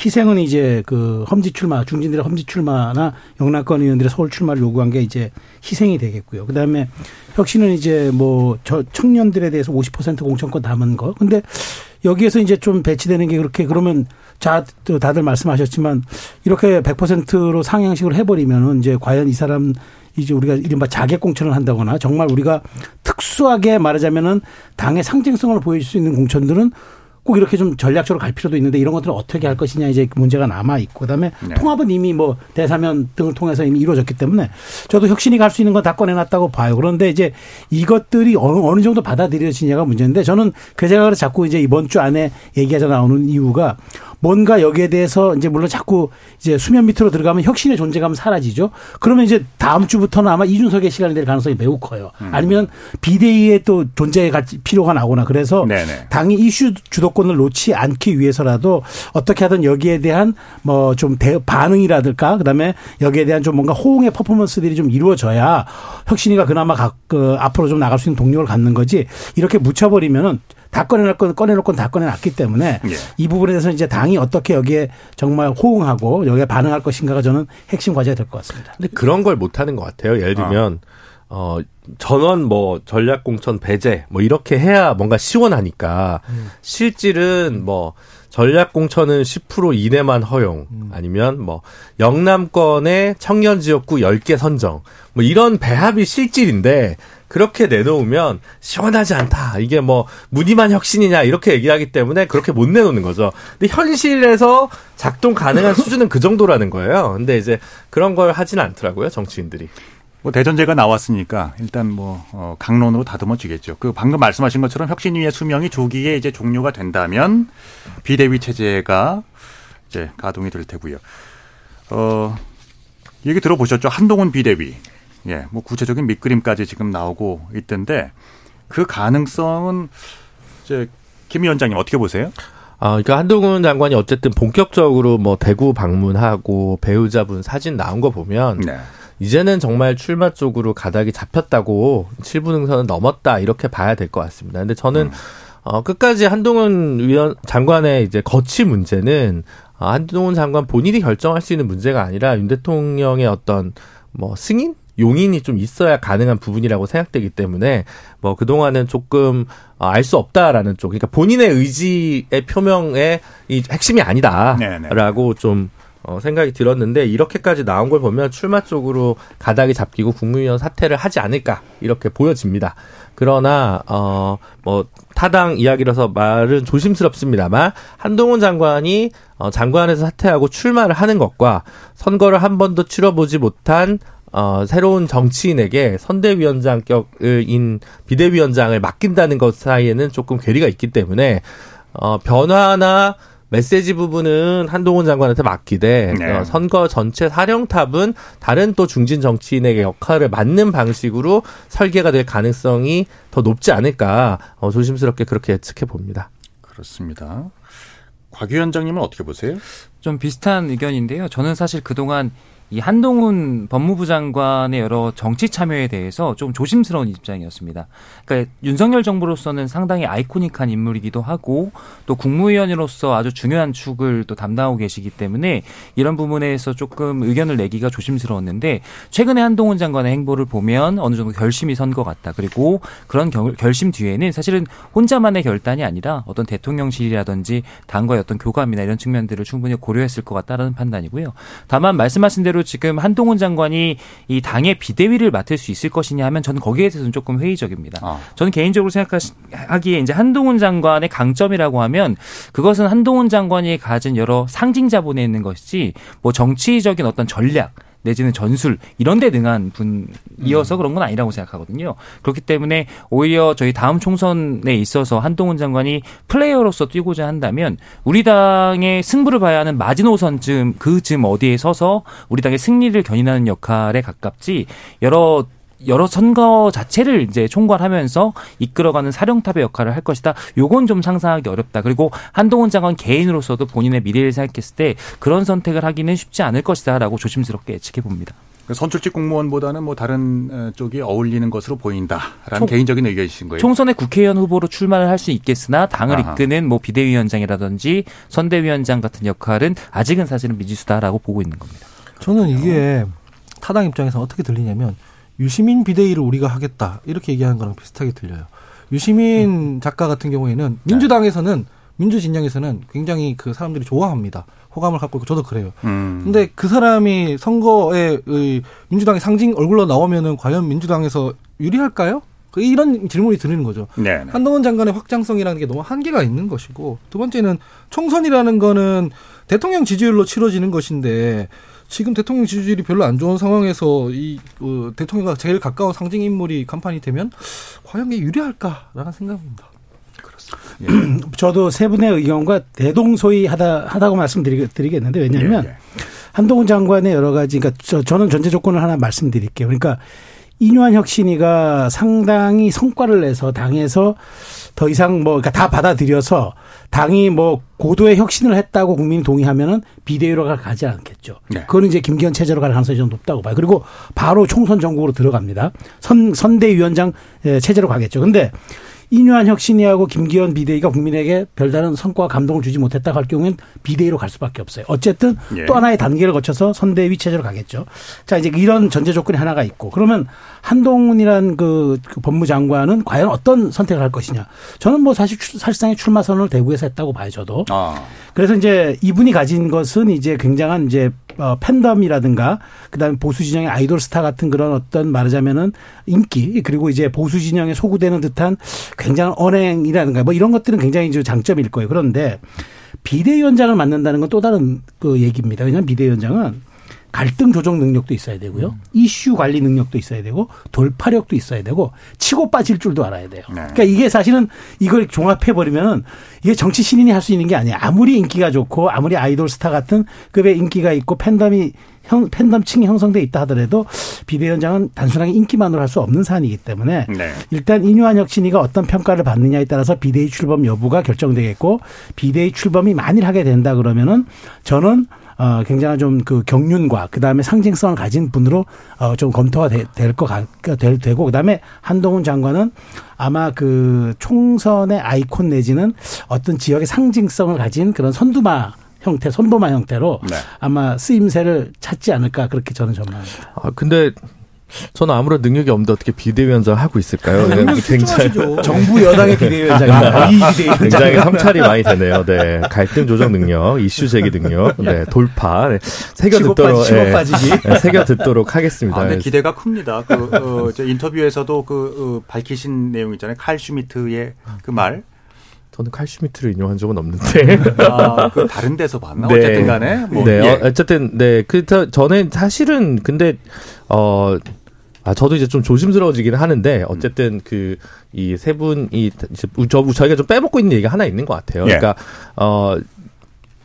희생은 이제 그 험지 출마, 중진들의 험지 출마나 영남권 의원들의 서울 출마를 요구한 게 이제 희생이 되겠고요. 그 다음에 혁신은 이제 뭐 저 청년들에 대해서 50% 공천권 담은 거. 근데 여기에서 이제 좀 배치되는 게 그렇게 그러면 자, 또 다들 말씀하셨지만 이렇게 100%로 상향식으로 해버리면은 이제 과연 이 사람 이제 우리가 이른바 자객 공천을 한다거나 정말 우리가 특수하게 말하자면은 당의 상징성을 보여줄 수 있는 공천들은 꼭 이렇게 좀 전략적으로 갈 필요도 있는데 이런 것들을 어떻게 할 것이냐 이제 문제가 남아 있고 그다음에 네. 통합은 이미 뭐 대사면 등을 통해서 이미 이루어졌기 때문에 저도 혁신이 갈 수 있는 건 다 꺼내놨다고 봐요. 그런데 이제 이것들이 어느, 어느 정도 받아들여지냐가 문제인데 저는 그 생각을 자꾸 이제 이번 주 안에 얘기하자 나오는 이유가 뭔가 여기에 대해서 이제 물론 자꾸 이제 수면 밑으로 들어가면 혁신의 존재감은 사라지죠. 그러면 이제 다음 주부터는 아마 이준석의 시간이 될 가능성이 매우 커요. 아니면 비대위의 또 존재의 가치 필요가 나거나 그래서 네네. 당이 이슈 주도권을 놓지 않기 위해서라도 어떻게 하든 여기에 대한 뭐 좀 반응이라든가 그다음에 여기에 대한 좀 뭔가 호응의 퍼포먼스들이 좀 이루어져야 혁신이가 그나마 가, 그 앞으로 좀 나갈 수 있는 동력을 갖는 거지 이렇게 묻혀버리면은 다 꺼내놓을 건 꺼내놓을 건다 꺼내놨기 때문에 예. 이 부분에 대해서 이제 당이 어떻게 여기에 정말 호응하고 여기에 반응할 것인가가 저는 핵심 과제가 될 것 같습니다. 근데 그런 걸 못하는 것 같아요. 예를 들면 어 전원 뭐 전략 공천 배제 뭐 이렇게 해야 뭔가 시원하니까 실질은 뭐 전략 공천은 10% 이내만 허용 아니면 뭐 영남권의 청년 지역구 10개 선정 뭐 이런 배합이 실질인데 그렇게 내놓으면 시원하지 않다. 이게 뭐 무늬만 혁신이냐 이렇게 얘기하기 때문에 그렇게 못 내놓는 거죠. 근데 현실에서 작동 가능한 수준은 그 정도라는 거예요. 근데 이제 그런 걸 하지는 않더라고요 정치인들이. 뭐 대전제가 나왔으니까 일단 뭐 어, 강론으로 다듬어지겠죠. 그 방금 말씀하신 것처럼 혁신위의 수명이 조기에 이제 종료가 된다면 비대위 체제가 이제 가동이 될 테고요. 어 얘기 들어보셨죠? 한동훈 비대위. 예, 뭐 구체적인 밑그림까지 지금 나오고 있던데 그 가능성은 이제 김 위원장님 어떻게 보세요? 아, 그러니까 한동훈 장관이 어쨌든 본격적으로 뭐 대구 방문하고 배우자분 사진 나온 거 보면 네. 이제는 정말 출마 쪽으로 가닥이 잡혔다고 7분 능선은 넘었다 이렇게 봐야 될 것 같습니다. 근데 저는 음. 어, 끝까지 한동훈 위원 장관의 이제 거취 문제는 어, 한동훈 장관 본인이 결정할 수 있는 문제가 아니라 윤 대통령의 어떤 뭐 승인 용인이 좀 있어야 가능한 부분이라고 생각되기 때문에 뭐 그동안은 조금 어, 알수 없다라는 쪽 그러니까 본인의 의지의 표명의 이 핵심이. 아니다라고 좀 어, 생각이 들었는데 이렇게까지 나온 걸 보면 출마 쪽으로 가닥이 잡히고 국무위원 사퇴를 하지 않을까 이렇게 보여집니다. 그러나 어 뭐 타당 이야기라서 말은 조심스럽습니다만 한동훈 장관이 어, 장관에서 사퇴하고 출마를 하는 것과 선거를 한 번도 치러보지 못한 어, 새로운 정치인에게 선대위원장격인 비대위원장을 맡긴다는 것 사이에는 조금 괴리가 있기 때문에 어, 변화나 메시지 부분은 한동훈 장관한테 맡기되 네. 어, 선거 전체 사령탑은 다른 또 중진 정치인에게 역할을 맡는 방식으로 설계가 될 가능성이 더 높지 않을까 어, 조심스럽게 그렇게 예측해 봅니다. 그렇습니다. 곽 위원장님은 어떻게 보세요? 좀 비슷한 의견인데요. 저는 사실 그동안 이 한동훈 법무부 장관의 여러 정치 참여에 대해서 좀 조심스러운 입장이었습니다. 그러니까 윤석열 정부로서는 상당히 아이코닉한 인물이기도 하고 또 국무위원으로서 아주 중요한 축을 또 담당하고 계시기 때문에 이런 부분에서 조금 의견을 내기가 조심스러웠는데 최근에 한동훈 장관의 행보를 보면 어느 정도 결심이 선 것 같다. 그리고 그런 결, 결심 뒤에는 사실은 혼자만의 결단이 아니라 어떤 대통령실이라든지 당과의 어떤 교감이나 이런 측면들을 충분히 고려했을 것 같다라는 판단이고요. 다만 말씀하신 대로 지금 한동훈 장관이 이 당의 비대위를 맡을 수 있을 것이냐 하면 저는 거기에 대해서는 조금 회의적입니다. 아. 저는 개인적으로 생각하기에 이제 한동훈 장관의 강점이라고 하면 그것은 한동훈 장관이 가진 여러 상징 자본에 있는 것이지 뭐 정치적인 어떤 전략 내지는 전술 이런 데 능한 분이어서 그런 건 아니라고 생각하거든요. 그렇기 때문에 오히려 저희 다음 총선에 있어서 한동훈 장관이 플레이어로서 뛰고자 한다면 우리 당의 승부를 봐야 하는 마지노선쯤 그쯤 어디에 서서 우리 당의 승리를 견인하는 역할에 가깝지 여러 여러 선거 자체를 이제 총괄하면서 이끌어가는 사령탑의 역할을 할 것이다. 요건 좀 상상하기 어렵다. 그리고 한동훈 장관 개인으로서도 본인의 미래를 생각했을 때 그런 선택을 하기는 쉽지 않을 것이다라고 조심스럽게 예측해 봅니다. 그 선출직 공무원보다는 뭐 다른 어, 쪽이 어울리는 것으로 보인다라는 총- 개인적인 의견이신 거예요. 총선에 국회의원 후보로 출마를 할 수 있겠으나 당을 아하. 이끄는 뭐 비대위원장이라든지 선대위원장 같은 역할은 아직은 사실은 미지수다라고 보고 있는 겁니다. 저는 이게 타당 입장에서 어떻게 들리냐면 유시민 비대위를 우리가 하겠다 이렇게 얘기하는 거랑 비슷하게 들려요. 유시민 작가 같은 경우에는 민주당에서는 민주 진영에서는 굉장히 그 사람들이 좋아합니다. 호감을 갖고 있고 저도 그래요. 음. 근데 그 사람이 선거에 의 민주당의 상징 얼굴로 나오면은 과연 민주당에서 유리할까요? 그 이런 질문이 드는 거죠. 네. 네. 한동훈 장관의 확장성이라는 게 너무 한계가 있는 것이고 두 번째는 총선이라는 거는 대통령 지지율로 치러지는 것인데 지금 대통령 지지율이 별로 안 좋은 상황에서 이 어, 대통령과 제일 가까운 상징 인물이 간판이 되면 과연 이게 유리할까라는 생각입니다. 저도 세 분의 의견과 대동소이하다 하다고 말씀드리겠는데 왜냐하면 예, 예. 한동훈 장관의 여러 가지 그러니까 저, 저는 전제 조건을 하나 말씀드릴게요. 그러니까 이뇨한 혁신이가 상당히 성과를 내서 당에서 더 이상 뭐 그러니까 다 받아들여서 당이 뭐 고도의 혁신을 했다고 국민이 동의하면은 비대위로 가지 않겠죠. 네. 그거는 이제 김기현 체제로 갈 가능성이 좀 높다고 봐요. 그리고 바로 총선 전국으로 들어갑니다. 선 선대위원장 예, 체제로 가겠죠. 근데 이뇨한 혁신이하고 김기현 비대위가 국민에게 별다른 성과와 감동을 주지 못했다고 할 경우엔 비대위로 갈 수밖에 없어요. 어쨌든 예. 또 하나의 단계를 거쳐서 선대위 체제로 가겠죠. 자, 이제 이런 전제 조건이 하나가 있고 그러면 한동훈이란 그, 그 법무장관은 과연 어떤 선택을 할 것이냐. 저는 뭐 사실 출- 사실상의 출마 선언을 대구에서 했다고 봐요, 저도. 아. 그래서 이제 이분이 가진 것은 이제 굉장한 이제 어, 팬덤이라든가 그다음에 보수 진영의 아이돌 스타 같은 그런 어떤 말하자면은 인기 그리고 이제 보수 진영에 소구되는 듯한 굉장한 언행이라든가 뭐 이런 것들은 굉장히 장점일 거예요. 그런데 비대위원장을 맡는다는 건 또 다른 그 얘기입니다. 왜냐하면 비대위원장은 갈등 조정 능력도 있어야 되고요. 이슈 관리 능력도 있어야 되고 돌파력도 있어야 되고 치고 빠질 줄도 알아야 돼요. 네. 그러니까 이게 사실은 이걸 종합해 버리면은 이게 정치 신인이 할 수 있는 게 아니에요. 아무리 인기가 좋고 아무리 아이돌 스타 같은 급의 인기가 있고 팬덤이 형, 팬덤층이 형성돼 있다 하더라도 비대위원장은 단순하게 인기만으로 할 수 없는 사안이기 때문에 네. 일단 이뇨한 혁신이가 어떤 평가를 받느냐에 따라서 비대위 출범 여부가 결정되겠고 비대위 출범이 만일 하게 된다 그러면은 저는 어 굉장한 좀 그 경륜과 그 다음에 상징성을 가진 분으로 어 좀 검토가 될것 같, 될 되고 그 다음에 한동훈 장관은 아마 그 총선의 아이콘 내지는 어떤 지역의 상징성을 가진 그런 선두마 형태, 선도마 형태로 네. 아마 쓰임새를 찾지 않을까 그렇게 저는 전망합니다. 아, 근데 저는 아무런 능력이 없는데 어떻게 비대위원장 하고 있을까요? 네, 굉장히. 정부 여당의 비대위원장입니다. 비대위원장. 굉장히 성찰이 많이 되네요. 네. 갈등 조정 능력, 이슈 제기 능력, 네. 돌파. 네. 새겨 듣도록, 빠지- 빠지기. 네, 새겨 듣도록 하겠습니다. 아, 근데 기대가 큽니다. 그, 어, 저 인터뷰에서도 그, 어, 밝히신 내용 있잖아요. 칼 슈미트의 그 말. 저는 칼슈미트를 인용한 적은 없는데. 아, 그 다른 데서 봤나? 네. 어쨌든 간에. 뭐, 네, 예. 어, 어쨌든 네, 그 저- 저는 사실은 근데 어. 아, 저도 이제 좀 조심스러워지긴 하는데, 어쨌든 그, 이 세 분이, 이제 저, 저희가 좀 빼먹고 있는 얘기가 하나 있는 것 같아요. 예. 그러니까, 어,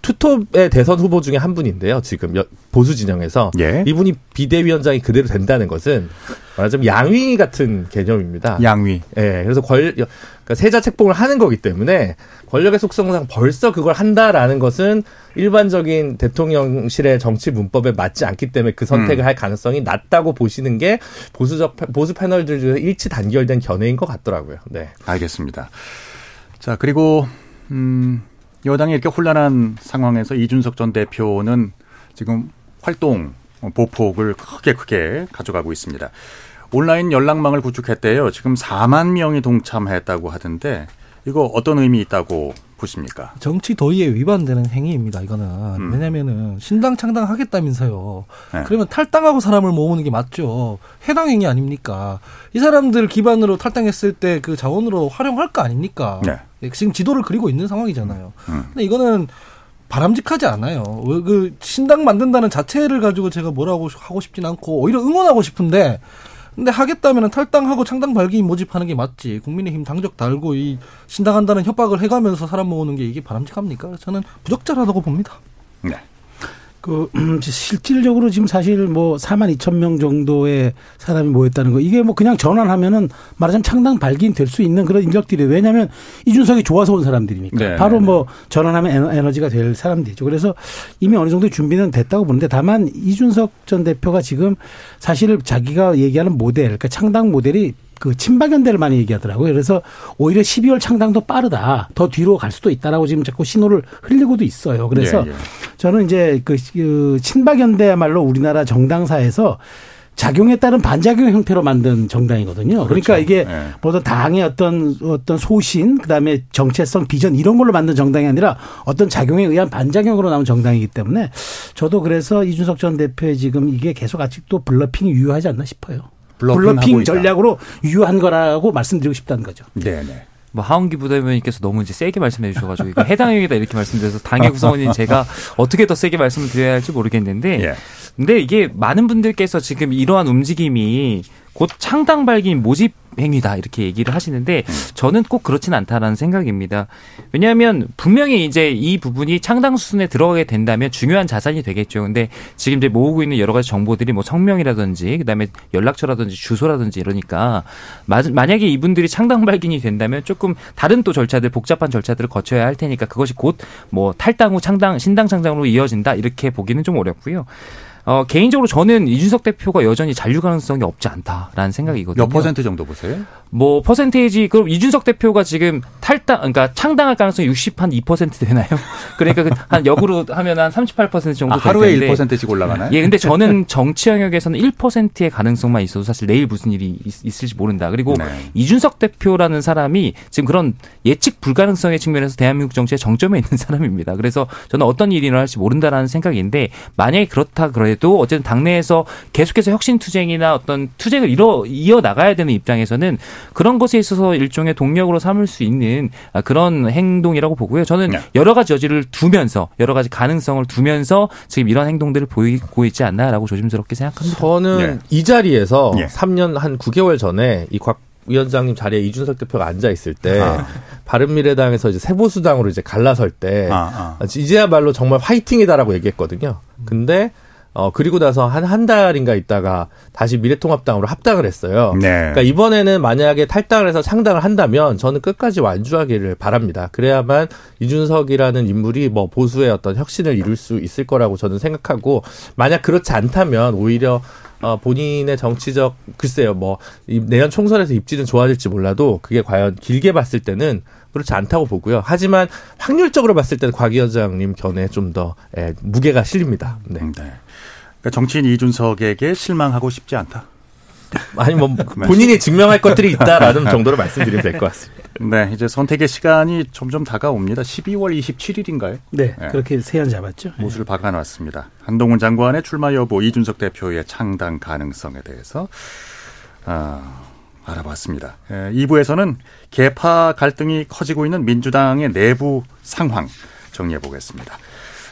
투톱의 대선 후보 중에 한 분인데요. 지금 여- 보수 진영에서. 예. 이분이 비대위원장이 그대로 된다는 것은, 말하자면 양위 같은 개념입니다. 양위. 예, 그래서 권, 그러니까 세자 책봉을 하는 거기 때문에 권력의 속성상 벌써 그걸 한다라는 것은 일반적인 대통령실의 정치 문법에 맞지 않기 때문에 그 선택을 음. 할 가능성이 낮다고 보시는 게 보수적 패- 보수 패널들 중에서 일치 단결된 견해인 것 같더라고요. 네. 알겠습니다. 자, 그리고, 음, 여당이 이렇게 혼란한 상황에서 이준석 전 대표는 지금 활동 어, 보폭을 크게 크게 가져가고 있습니다. 온라인 연락망을 구축했대요. 지금 4만 명이 동참했다고 하던데 이거 어떤 의미 있다고 보십니까? 정치 도의에 위반되는 행위입니다. 이거는 음. 왜냐면은 신당 창당하겠다면서요. 네. 그러면 탈당하고 사람을 모으는 게 맞죠. 해당 행위 아닙니까? 이 사람들 기반으로 탈당했을 때 그 자원으로 활용할 거 아닙니까? 네. 예, 지금 지도를 그리고 있는 상황이잖아요. 음. 근데 이거는 바람직하지 않아요. 왜그 신당 만든다는 자체를 가지고 제가 뭐라고 하고 싶진 않고 오히려 응원하고 싶은데 근데 하겠다면 탈당하고 창당 발기인 모집하는 게 맞지. 국민의힘 당적 달고 이 신당한다는 협박을 해가면서 사람 모으는 게 이게 바람직합니까? 저는 부적절하다고 봅니다. 네. 그 음, 실질적으로 지금 사실 뭐 4만 2천 명 정도의 사람이 모였다는 거 이게 뭐 그냥 전환하면은 말하자면 창당 발기인 될 수 있는 그런 인력들이에요. 왜냐하면 이준석이 좋아서 온 사람들이니까 네, 바로 네, 뭐 전환하면 에너- 에너지가 될 사람들이죠. 그래서 이미 어느 정도 준비는 됐다고 보는데 다만 이준석 전 대표가 지금 사실 자기가 얘기하는 모델, 그러니까 창당 모델이 그 친박연대를 많이 얘기하더라고요. 그래서 오히려 12월 창당도 빠르다. 더 뒤로 갈 수도 있다라고 지금 자꾸 신호를 흘리고도 있어요. 그래서 예, 예. 저는 이제 그, 그 친박연대야말로 우리나라 정당사에서 작용에 따른 반작용 형태로 만든 정당이거든요. 그러니까 그렇죠. 이게 예. 뭐 당의 어떤 어떤 소신, 그다음에 정체성, 비전 이런 걸로 만든 정당이 아니라 어떤 작용에 의한 반작용으로 나온 정당이기 때문에 저도 그래서 이준석 전 대표의 지금 이게 계속 아직도 bluffing이 유효하지 않나 싶어요. bluffing. 전략으로 유효한 거라고 말씀드리고 싶다는 거죠. 네, 네. 뭐 하원기 부대변인께서 너무 이제 세게 말씀해 주셔가지고 이거 해당 행위다 이렇게 말씀드려서 당의 구성원인 제가 어떻게 더 세게 말씀을 드려야 할지 모르겠는데 예. 근데 이게 많은 분들께서 지금 이러한 움직임이 곧 창당 발기인 모집 행위다 이렇게 얘기를 하시는데 저는 꼭 그렇진 않다라는 생각입니다. 왜냐하면 분명히 이제 이 부분이 창당 수순에 들어가게 된다면 중요한 자산이 되겠죠. 근데 지금 이제 모으고 있는 여러 가지 정보들이 뭐 성명이라든지 그다음에 연락처라든지 주소라든지 이러니까 마- 만약에 이분들이 창당 발견이 된다면 조금 다른 또 절차들 복잡한 절차들을 거쳐야 할 테니까 그것이 곧 뭐 탈당 후 창당 신당 창당으로 이어진다 이렇게 보기는 좀 어렵고요. 어, 개인적으로 저는 이준석 대표가 여전히 잔류 가능성이 없지 않다라는 생각이거든요. 몇 퍼센트 정도 보세요? 뭐 퍼센테이지 그럼 이준석 대표가 지금 탈당 그러니까 창당할 가능성이 60한 2% 되나요? 그러니까 그한 역으로 하면 한 38% 정도 아, 될 하루에 텐데. 1%씩 올라가나요? 예, 근데 저는 정치 영역에서는 1%의 가능성만 있어도 사실 내일 무슨 일이 있, 을지 모른다. 그리고 네. 이준석 대표라는 사람이 지금 그런 예측 불가능성의 측면에서 대한민국 정치의 정점에 있는 사람입니다. 그래서 저는 어떤 일이 일어날지 모른다라는 생각인데 만약에 그렇다 그래도 어쨌든 당내에서 계속해서 혁신 투쟁이나 어떤 투쟁을 이어, 이어 나가야 되는 입장에서는 그런 것에 있어서 일종의 동력으로 삼을 수 있는 아, 그런 행동이라고 보고요. 저는 네. 여러 가지 여지를 두면서 여러 가지 가능성을 두면서 지금 이런 행동들을 보이고 있지 않나라고 조심스럽게 생각합니다. 저는 예. 이 자리에서 예. 3년 한 9개월 전에 이 곽 위원장님 자리에 이준석 대표가 앉아 있을 때 아. 바른미래당에서 이제 세보수당으로 이제 갈라설 때 아, 아. 이제야말로 정말 화이팅이다라고 얘기했거든요. 근데 어 그리고 나서 한 한 달인가 있다가 다시 미래통합당으로 합당을 했어요. 네. 그러니까 이번에는 만약에 탈당을 해서 창당을 한다면 저는 끝까지 완주하기를 바랍니다. 그래야만 이준석이라는 인물이 뭐 보수의 어떤 혁신을 이룰 수 있을 거라고 저는 생각하고 만약 그렇지 않다면 오히려 어, 본인의 정치적 글쎄요 뭐이 내년 총선에서 입지는 좋아질지 몰라도 그게 과연 길게 봤을 때는 그렇지 않다고 보고요. 하지만 확률적으로 봤을 때는 곽 위원장님 견해에 좀더 예, 무게가 실립니다. 네. 네. 그러니까 정치인 이준석에게 실망하고 싶지 않다. 아니 뭐 본인이 증명할 것들이 있다라는 정도로 말씀드리면 될 것 같습니다. 네, 이제 선택의 시간이 점점 다가옵니다. 12월 27일인가요? 네, 그렇게 세안 잡았죠. 못을 박아놨습니다. 한동훈 장관의 출마 여부, 이준석 대표의 창당 가능성에 대해서 아, 알아봤습니다. 예, 2부에서는 개파 갈등이 커지고 있는 민주당의 내부 상황 정리해 보겠습니다.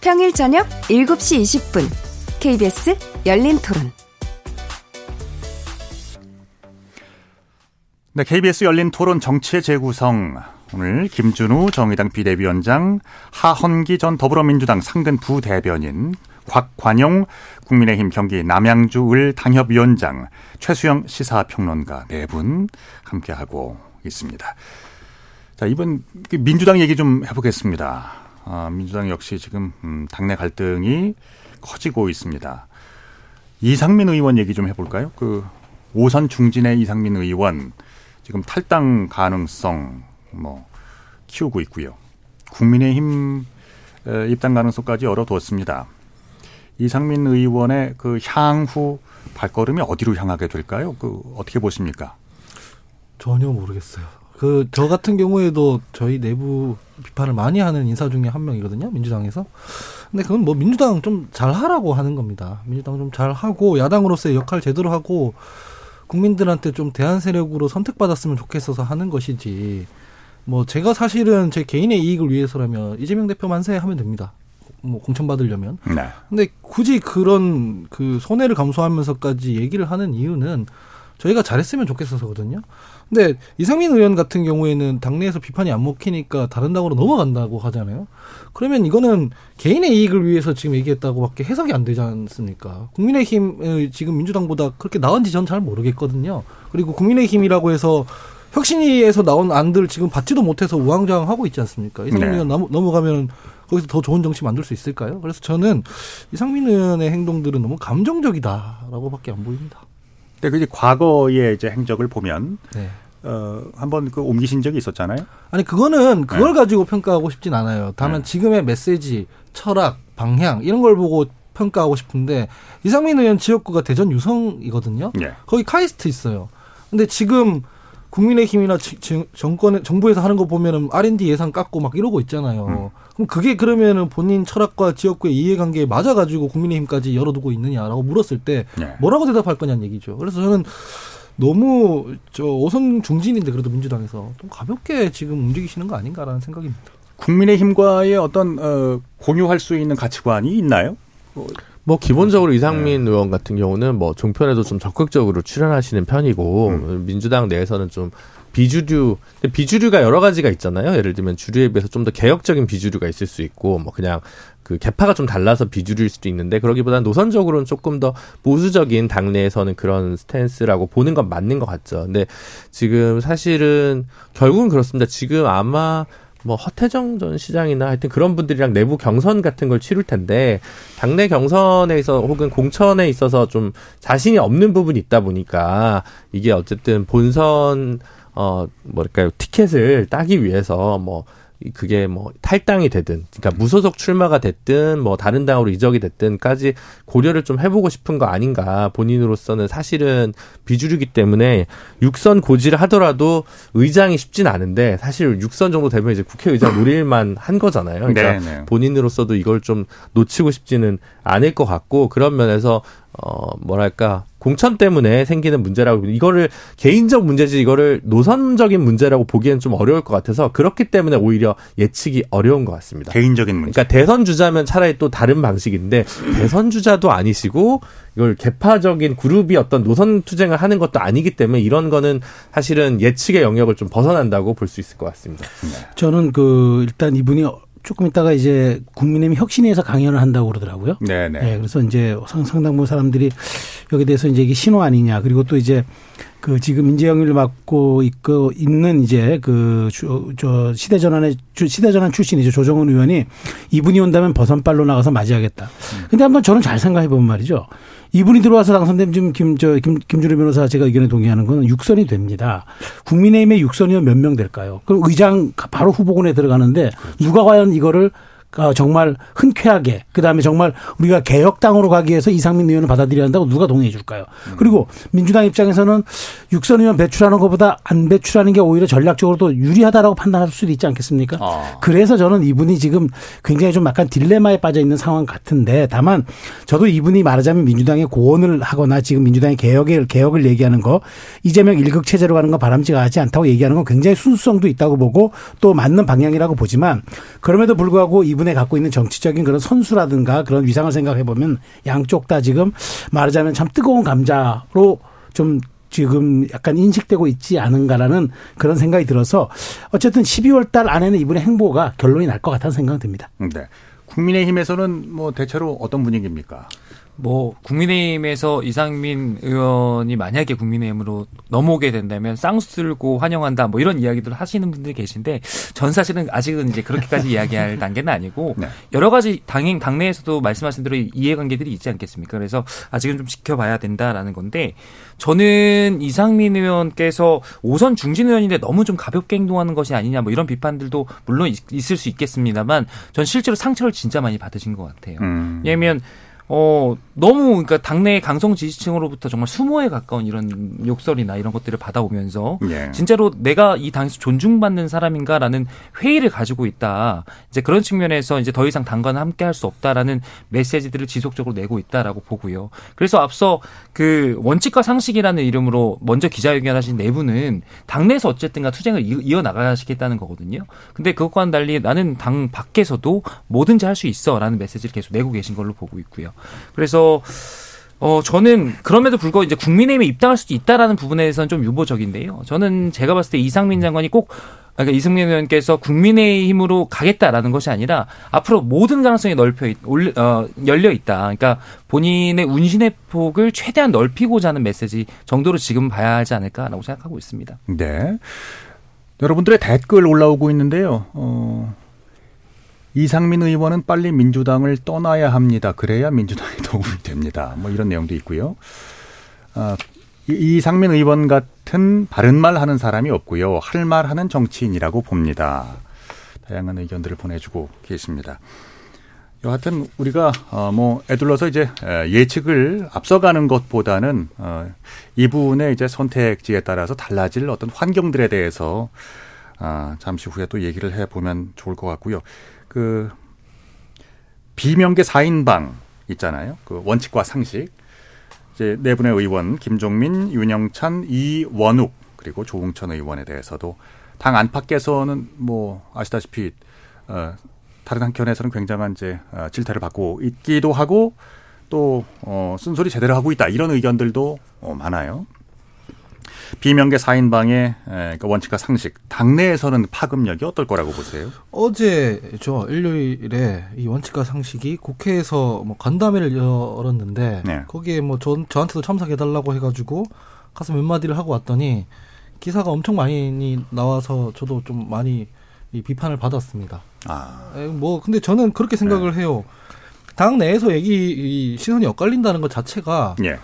평일 저녁 7시 20분 KBS 열린 토론. 네, KBS 열린 토론 정치의 재구성. 오늘 김준우 정의당 비대위원장, 하헌기 전 더불어민주당 상근 부대변인, 곽관용 국민의힘 경기 남양주 을 당협위원장, 최수영 시사평론가 네 분 함께하고 있습니다. 자, 이번 민주당 얘기 좀 해보겠습니다. 아, 민주당 역시 지금 음, 당내 갈등이 커지고 있습니다. 이상민 의원 얘기 좀 해볼까요? 그 오선 중진의 이상민 의원 지금 탈당 가능성 뭐 키우고 있고요. 국민의힘 입당 가능성까지 열어두었습니다. 이상민 의원의 그 향후 발걸음이 어디로 향하게 될까요? 그 어떻게 보십니까? 전혀 모르겠어요. 그 저 같은 경우에도 저희 내부 비판을 많이 하는 인사 중에 한 명이거든요. 민주당에서. 근데 그건 뭐 민주당 좀 잘하라고 하는 겁니다. 민주당 좀 잘하고 야당으로서의 역할 제대로 하고 국민들한테 좀 대안 세력으로 선택받았으면 좋겠어서 하는 것이지. 뭐 제가 사실은 제 개인의 이익을 위해서라면 이재명 대표 만세 하면 됩니다. 뭐 공천 받으려면. 네. 근데 굳이 그런 그 손해를 감수하면서까지 얘기를 하는 이유는 저희가 잘했으면 좋겠어서거든요. 근데 이상민 의원 같은 경우에는 당내에서 비판이 안 먹히니까 다른 당으로 넘어간다고 하잖아요. 그러면 이거는 개인의 이익을 위해서 지금 얘기했다고밖에 해석이 안 되지 않습니까? 국민의힘 지금 민주당보다 그렇게 나은지 전 잘 모르겠거든요. 그리고 국민의힘이라고 해서 혁신위에서 나온 안들 지금 받지도 못해서 우왕좌왕하고 있지 않습니까? 이상민 네. 의원 넘- 넘어가면 거기서 더 좋은 정치 만들 수 있을까요? 그래서 저는 이상민 의원의 행동들은 너무 감정적이다라고밖에 안 보입니다. 근데 그 이제 과거의 이제 행적을 보면 네. 어 한번 그 옮기신 적이 있었잖아요. 아니 그거는 그걸 네. 가지고 평가하고 싶진 않아요. 다만 지금의 메시지, 철학, 방향 이런 걸 보고 평가하고 싶은데 이상민 의원 지역구가 대전 유성이거든요. 예. 거기 카이스트 있어요. 근데 지금 국민의힘이나 정권 정부에서 하는 거 보면은 R&D 예산 깎고 막 이러고 있잖아요. 그럼 그게 그러면은 본인 철학과 지역구의 이해관계에 맞아가지고 국민의힘까지 열어두고 있느냐라고 물었을 때 예. 뭐라고 대답할 거냐는 얘기죠. 그래서 저는 너무 저 오선 중진인데 그래도 민주당에서 좀 가볍게 지금 움직이시는 거 아닌가라는 생각입니다. 국민의힘과의 어떤 어 공유할 수 있는 가치관이 있나요? 뭐 기본적으로 이상민 의원 같은 경우는 뭐 종편에도 좀 적극적으로 출연하시는 편이고 민주당 내에서는 좀 비주류 비주류가 여러 가지가 있잖아요. 예를 들면 주류에 비해서 좀 더 개혁적인 비주류가 있을 수 있고 뭐 그냥 그 개파가 좀 달라서 비주류일 수도 있는데 그러기보다는 노선적으로는 조금 더 보수적인 당내에서는 그런 스탠스라고 보는 건 맞는 것 같죠. 근데 지금 사실은 결국은 그렇습니다. 지금 아마 뭐 허태정 전 시장이나 하여튼 그런 분들이랑 내부 경선 같은 걸 치룰 텐데 당내 경선에서 혹은 공천에 있어서 좀 자신이 없는 부분이 있다 보니까 이게 어쨌든 본선 어 뭐랄까요 티켓을 따기 위해서 뭐 이- 그게 뭐 탈당이 되든 그러니까 무소속 출마가 됐든 뭐 다른 당으로 이적이 됐든까지 고려를 좀 해보고 싶은 거 아닌가 본인으로서는 사실은 비주류기 때문에 육선 고지를 하더라도 의장이 쉽진 않은데 사실 육선 정도 되면 이제 국회의장 노릴만 한 거잖아요. 그러니까 네, 네. 본인으로서도 이걸 좀 놓치고 싶지는 않을 것 같고 그런 면에서 어 뭐랄까 공천 때문에 생기는 문제라고 이거를 개인적 문제지 이거를 노선적인 문제라고 보기에는 좀 어려울 것 같아서 그렇기 때문에 오히려 예측이 어려운 것 같습니다. 개인적인 문제. 그러니까 대선 주자면 차라리 또 다른 방식인데 대선 주자도 아니시고 이걸 개파적인 그룹이 어떤 노선 투쟁을 하는 것도 아니기 때문에 이런 거는 사실은 예측의 영역을 좀 벗어난다고 볼 수 있을 것 같습니다. 저는 그 일단 이분이 조금 있다가 이제 국민의힘 혁신위에서 강연을 한다고 그러더라고요. 네네. 예, 그래서 이제 상- 상당 부분 사람들이 여기에 대해서 이제 이게 신호 아니냐 그리고 또 이제 그 지금 인재영위를 맡고 있고 있는 이제 그저 시대전환의 시대전환 출신이죠 조정은 의원이 이분이 온다면 버선발로 나가서 맞이하겠다. 근데 한번 저는 잘 생각해 보면 말이죠. 이분이 들어와서 당선되면 지금 김저 김, 김주리 변호사 제가 의견에 동의하는 거는 육선이 됩니다. 국민의힘의 육선이면 몇 명 될까요? 그럼 의장 바로 후보군에 들어가는데 누가 과연 이거를 어, 정말 흔쾌하게 그다음에 정말 우리가 개혁당으로 가기 위해서 이상민 의원을 받아들여야 한다고 누가 동의해 줄까요? 그리고 민주당 입장에서는 육선 의원 배출하는 것보다 안 배출하는 게 오히려 전략적으로도 유리하다라고 판단할 수도 있지 않겠습니까? 아. 그래서 저는 이분이 지금 굉장히 좀 약간 딜레마에 빠져 있는 상황 같은데 다만 저도 이분이 말하자면 민주당의 고언을 하거나 지금 민주당의 개혁을 개혁을 얘기하는 거 이재명 일극 체제로 가는 거 바람직하지 않다고 얘기하는 건 굉장히 순수성도 있다고 보고 또 맞는 방향이라고 보지만 그럼에도 불구하고 이분 의 갖고 있는 정치적인 그런 선수라든가 그런 위상을 생각해 보면 양쪽 다 지금 말하자면 참 뜨거운 감자로 좀 지금 약간 인식되고 있지 않은가라는 그런 생각이 들어서 어쨌든 12월 달 안에는 이분의 행보가 결론이 날 것 같다는 생각은 듭니다. 네. 국민의힘에서는 뭐 대체로 어떤 분위기입니까? 뭐 국민의힘에서 이상민 의원이 만약에 국민의힘으로 넘어오게 된다면 쌍수 들고 환영한다 뭐 이런 이야기들 하시는 분들이 계신데 전 사실은 아직은 이제 그렇게까지 이야기할 단계는 아니고 네. 여러 가지 당행 당내에서도 말씀하신 대로 이해관계들이 있지 않겠습니까? 그래서 아직은 좀 지켜봐야 된다라는 건데 저는 이상민 의원께서 오선 중진 의원인데 너무 좀 가볍게 행동하는 것이 아니냐 뭐 이런 비판들도 물론 있, 을수 있겠습니다만 전 실제로 상처를 진짜 많이 받으신 것 같아요. 음. 왜냐하면 어, 너무, 그러니까 당내 강성 지지층으로부터 정말 수모에 가까운 이런 욕설이나 이런 것들을 받아오면서 예. 진짜로 내가 이 당에서 존중받는 사람인가라는 회의를 가지고 있다. 이제 그런 측면에서 이제 더 이상 당과는 함께 할 수 없다라는 메시지들을 지속적으로 내고 있다라고 보고요. 그래서 앞서 그 원칙과 상식이라는 이름으로 먼저 기자회견 하신 네 분은 당내에서 어쨌든가 투쟁을 이- 이어나가시겠다는 거거든요. 근데 그것과는 달리 나는 당 밖에서도 뭐든지 할 수 있어 라는 메시지를 계속 내고 계신 걸로 보고 있고요. 그래서 어, 저는 그럼에도 불구하고 이제 국민의힘에 입당할 수도 있다라는 부분에 대해서는 좀 유보적인데요. 저는 제가 봤을 때 이상민 장관이 꼭 그러니까 이승민 의원께서 국민의힘으로 가겠다라는 것이 아니라 앞으로 모든 가능성이 넓혀 있, 올, 어, 열려 있다. 그러니까 본인의 운신의 폭을 최대한 넓히고자 하는 메시지 정도로 지금 봐야 하지 않을까라고 생각하고 있습니다. 네. 여러분들의 댓글 올라오고 있는데요. 어, 이상민 의원은 빨리 민주당을 떠나야 합니다. 그래야 민주당에 도움이 됩니다. 뭐 이런 내용도 있고요. 아, 이- 이상민 의원 같은 바른 말 하는 사람이 없고요. 할 말 하는 정치인이라고 봅니다. 다양한 의견들을 보내주고 계십니다. 여하튼 우리가 어, 뭐 애둘러서 이제 에, 예측을 앞서가는 것보다는 어, 이분의 이제 선택지에 따라서 달라질 어떤 환경들에 대해서 아, 잠시 후에 또 얘기를 해 보면 좋을 것 같고요. 그 비명계 4인방 있잖아요. 그 원칙과 상식. 이제 네 분의 의원 김종민, 윤영찬, 이원욱 그리고 조웅천 의원에 대해서도 당 안팎에서는 뭐 아시다시피 어, 다른 한켠에서는 굉장한 이제 어, 질타를 받고 있기도 하고 또 어, 쓴소리 제대로 하고 있다 이런 의견들도 어, 많아요. 비명계 4인방의 그 원칙과 상식 당내에서는 파급력이 어떨 거라고 보세요? 어제죠 일요일에 이 원칙과 상식이 국회에서 뭐 간담회를 열었는데 네. 거기에 뭐 저, 저한테도 참석해달라고 해가지고 가서 몇 마디를 하고 왔더니 기사가 엄청 많이 나와서 저도 좀 많이 이 비판을 받았습니다. 아, 에, 뭐 근데 저는 그렇게 생각을 해요. 당 내에서 얘기 이 시선이 엇갈린다는 것 자체가 예.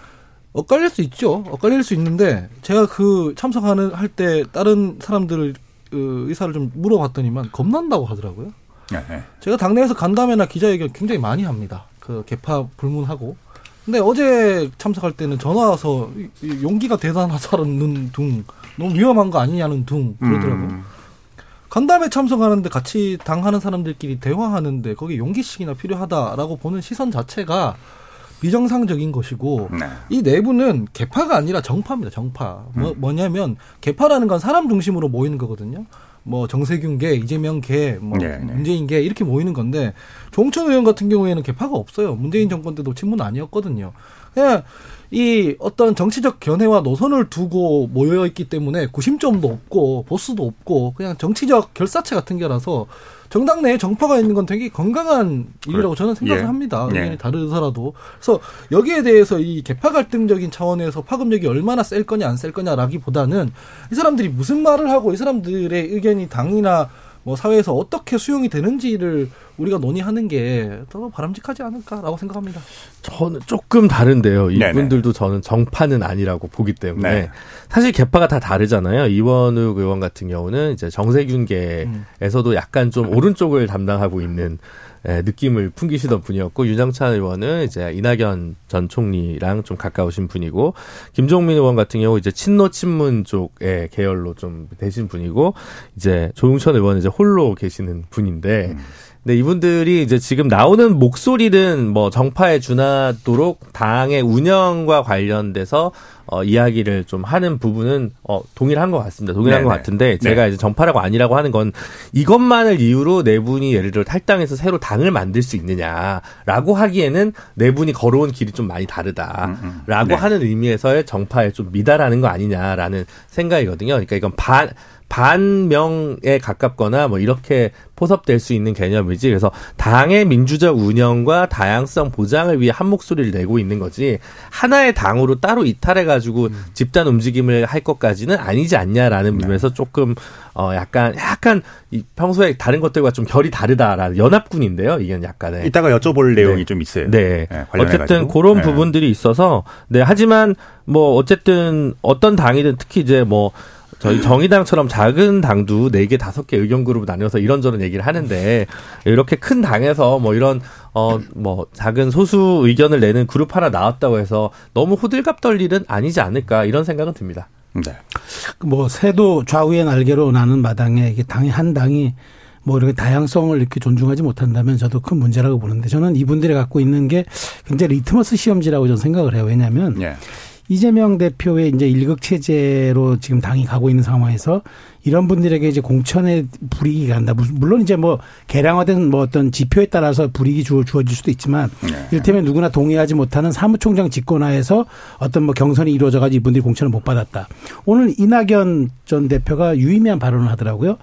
엇갈릴 수 있죠. 엇갈릴 수 있는데 제가 그 참석하는 할 때 다른 사람들 어, 의사를 좀 물어봤더니만 겁난다고 하더라고요. 예, 예. 제가 당내에서 간담회나 기자회견 굉장히 많이 합니다. 그 개파 불문하고. 근데 어제 참석할 때는 전화 와서 용기가 대단하다는 둥 너무 위험한 거 아니냐는 둥 그러더라고요. 음, 간담회 참석하는데 같이 당하는 사람들끼리 대화하는데 거기 용기씩이나 필요하다라고 보는 시선 자체가 비정상적인 것이고 네. 이 내부는 개파가 아니라 정파입니다. 정파. 뭐, 뭐냐면 개파라는 건 사람 중심으로 모이는 거거든요. 뭐 정세균계, 이재명계, 뭐 네, 네. 문재인계 이렇게 모이는 건데 조홍천 의원 같은 경우에는 개파가 없어요. 문재인 정권 때도 친문 아니었거든요. 그냥 이 어떤 정치적 견해와 노선을 두고 모여 있기 때문에 구심점도 없고 보수도 없고 그냥 정치적 결사체 같은 게라서 정당 내에 정파가 있는 건 되게 건강한 일이라고 저는 생각을 예. 합니다. 예. 의견이 다르더라도. 그래서 여기에 대해서 이 개파 갈등적인 차원에서 파급력이 얼마나 셀 거냐 안 셀 거냐라기보다는 이 사람들이 무슨 말을 하고 이 사람들의 의견이 당이나 뭐 사회에서 어떻게 수용이 되는지를 우리가 논의하는 게 더 바람직하지 않을까라고 생각합니다. 저는 조금 다른데요. 네네. 이분들도 저는 정파는 아니라고 보기 때문에 네. 사실 개파가 다 다르잖아요. 이원욱 의원 같은 경우는 이제 정세균계에서도 약간 좀 오른쪽을 담당하고 있는 예, 느낌을 풍기시던 분이었고 윤영찬 의원은 이제 이낙연 전 총리랑 좀 가까우신 분이고 김종민 의원 같은 경우 이제 친노 친문 쪽의 계열로 좀 되신 분이고 이제 조용천 의원은 이제 홀로 계시는 분인데 근 데 이분들이 이제 지금 나오는 목소리는 뭐 정파에 준하도록 당의 운영과 관련돼서 어, 이야기를 좀 하는 부분은 어, 동일한 것 같습니다. 동일한 네네. 것 같은데 제가 이제 정파라고 아니라고 하는 건 이것만을 이유로 네 분이 예를 들어 탈당해서 새로 당을 만들 수 있느냐라고 하기에는 네 분이 걸어온 길이 좀 많이 다르다라고 네. 하는 의미에서의 정파에 좀 미달하는 거 아니냐라는 생각이거든요. 그러니까 이건 반 반명에 가깝거나 뭐 이렇게 포섭될 수 있는 개념이지. 그래서 당의 민주적 운영과 다양성 보장을 위해 한 목소리를 내고 있는 거지. 하나의 당으로 따로 이탈해 가지고 집단 움직임을 할 것까지는 아니지 않냐라는 의미에서 조금 어 약간 약간 이 평소에 다른 것들과 좀 결이 다르다라는 연합군인데요. 이건 약간의 이따가 여쭤볼 내용이 좀 있어요. 네. 네. 어쨌든 그런 네. 부분들이 있어서 네 하지만 뭐 어쨌든 어떤 당이든 특히 이제 뭐 저희 정의당처럼 작은 당도 네 개 다섯 개 의견 그룹 나뉘어서 이런저런 얘기를 하는데 이렇게 큰 당에서 뭐 이런 어 뭐 작은 소수 의견을 내는 그룹 하나 나왔다고 해서 너무 호들갑 떨 일은 아니지 않을까 이런 생각은 듭니다. 네. 뭐 새도 좌우의 날개로 나는 마당에 이게 당이 한 당이 뭐 이렇게 다양성을 이렇게 존중하지 못한다면 저도 큰 문제라고 보는데 저는 이분들이 갖고 있는 게 굉장히 리트머스 시험지라고 저는 생각을 해요. 왜냐하면 예. 이재명 대표의 이제 일극 체제로 지금 당이 가고 있는 상황에서 이런 분들에게 이제 공천의 불이익이 간다. 무- 물론 이제 뭐 계량화된 뭐 어떤 지표에 따라서 불이익이 주- 주어질 수도 있지만 네. 이를테면 누구나 동의하지 못하는 사무총장 직권하에서 어떤 뭐 경선이 이루어져가지고 이분들이 공천을 못 받았다. 오늘 이낙연 전 대표가 유의미한 발언을 하더라고요.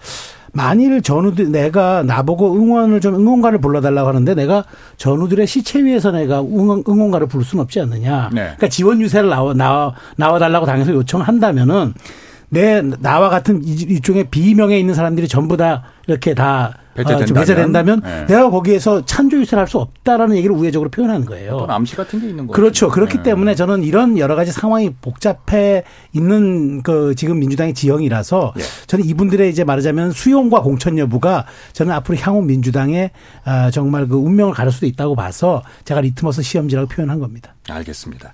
만일 전우들 내가 나보고 응원을 좀 응원가를 불러달라고 하는데 내가 전우들의 시체 위에서 내가 응원, 응원가를 부를 수는 없지 않느냐. 네. 그러니까 지원 유세를 나와 나와 나와 달라고 당에서 요청을 한다면은 내 나와 같은 이- 일종의 비명에 있는 사람들이 전부 다 이렇게 다 배제된다면? 어, 좀 배제된다면 네. 내가 거기에서 찬조 유세를 할 수 없다라는 얘기를 우회적으로 표현하는 거예요. 어떤 암시 같은 게 있는 거죠. 그렇죠. 그렇기 네. 때문에 저는 이런 여러 가지 상황이 복잡해 있는 그 지금 민주당의 지형이라서 예. 저는 이분들의 이제 말하자면 수용과 공천 여부가 저는 앞으로 향후 민주당의 아, 정말 그 운명을 가를 수도 있다고 봐서 제가 리트머스 시험지라고 표현한 겁니다. 알겠습니다.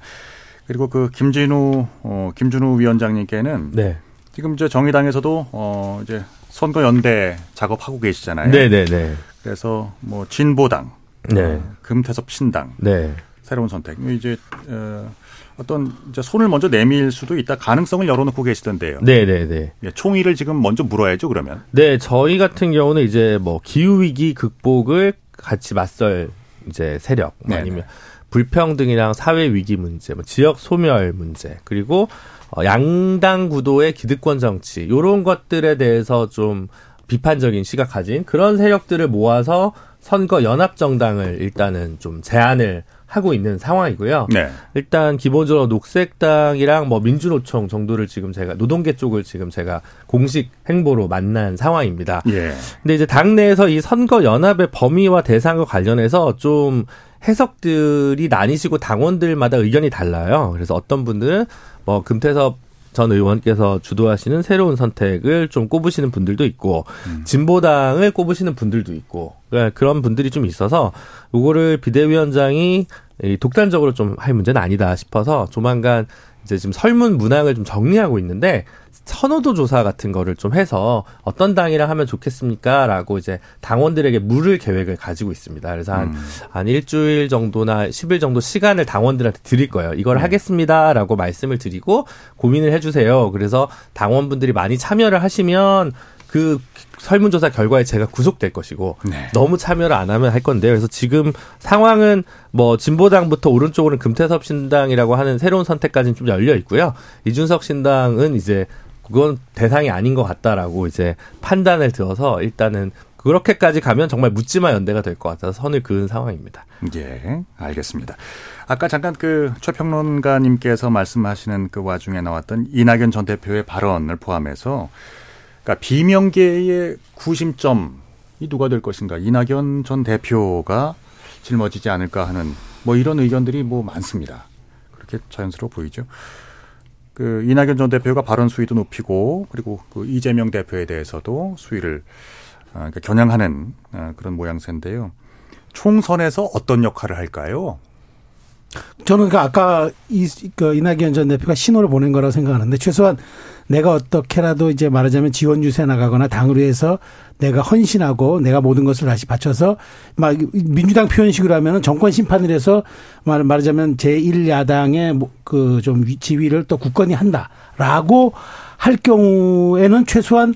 그리고 그 김진우 어, 김준우 위원장님께는 네. 지금 저 정의당에서도 어 이제 선거 연대 작업하고 계시잖아요. 네, 네, 네. 그래서 뭐 진보당, 네. 어, 금태섭 신당, 네. 새로운 선택. 이제 어, 어떤 이제 손을 먼저 내밀 수도 있다 가능성을 열어놓고 계시던데요. 네, 네, 네. 예, 총의를 지금 먼저 물어야죠. 그러면. 네, 저희 같은 경우는 이제 뭐 기후 위기 극복을 같이 맞설 이제 세력 뭐 네네. 아니면 불평등이랑 사회 위기 문제, 뭐 지역 소멸 문제, 그리고 어, 양당 구도의 기득권 정치 요런 것들에 대해서 좀 비판적인 시각 가진 그런 세력들을 모아서 선거 연합 정당을 일단은 좀 제안을 하고 있는 상황이고요. 네. 일단 기본적으로 녹색당이랑 뭐 민주노총 정도를 지금 제가 노동계 쪽을 지금 제가 공식 행보로 만난 상황입니다. 예. 근데 이제 당내에서 이 선거 연합의 범위와 대상과 관련해서 좀 해석들이 나뉘시고 당원들마다 의견이 달라요. 그래서 어떤 분들은 뭐 금태섭 전 의원께서 주도하시는 새로운 선택을 좀 꼽으시는 분들도 있고 진보당을 꼽으시는 분들도 있고 그러니까 그런 분들이 좀 있어서 요거를 비대위원장이 이 독단적으로 좀 할 문제는 아니다 싶어서 조만간 이제 지금 설문 문항을 좀 정리하고 있는데 선호도 조사 같은 거를 좀 해서 어떤 당이랑 하면 좋겠습니까라고 이제 당원들에게 물을 계획을 가지고 있습니다. 그래서 한, 한 일주일 정도나 10일 정도 시간을 당원들한테 드릴 거예요. 이걸 하겠습니다라고 말씀을 드리고 고민을 해 주세요. 그래서 당원분들이 많이 참여를 하시면 그 설문조사 결과에 제가 구속될 것이고 네. 너무 참여를 안 하면 할 건데요. 그래서 지금 상황은 뭐 진보당부터 오른쪽으로는 금태섭 신당이라고 하는 새로운 선택까지는 좀 열려 있고요. 이준석 신당은 이제 그건 대상이 아닌 것 같다라고 이제 판단을 들어서 일단은 그렇게까지 가면 정말 묻지마 연대가 될 것 같아서 선을 그은 상황입니다. 예, 알겠습니다. 아까 잠깐 그 최평론가님께서 말씀하시는 그 와중에 나왔던 이낙연 전 대표의 발언을 포함해서 그러니까 비명계의 구심점이 누가 될 것인가 이낙연 전 대표가 짊어지지 않을까 하는 뭐 이런 의견들이 뭐 많습니다. 그렇게 자연스러워 보이죠. 그 이낙연 전 대표가 발언 수위도 높이고 그리고 그 이재명 대표에 대해서도 수위를 아, 그러니까 겨냥하는 아, 그런 모양새인데요. 총선에서 어떤 역할을 할까요? 저는 그 아까 이, 그 이낙연 전 대표가 신호를 보낸 거라고 생각하는데 최소한 내가 어떻게라도 이제 말하자면 지원 유세 나가거나 당을 위해서 내가 헌신하고 내가 모든 것을 다시 바쳐서 막 민주당 표현식으로 하면은 정권 심판을 해서 말 말하자면 제1야당의 뭐그좀 지위를 또 굳건히 한다라고 할 경우에는 최소한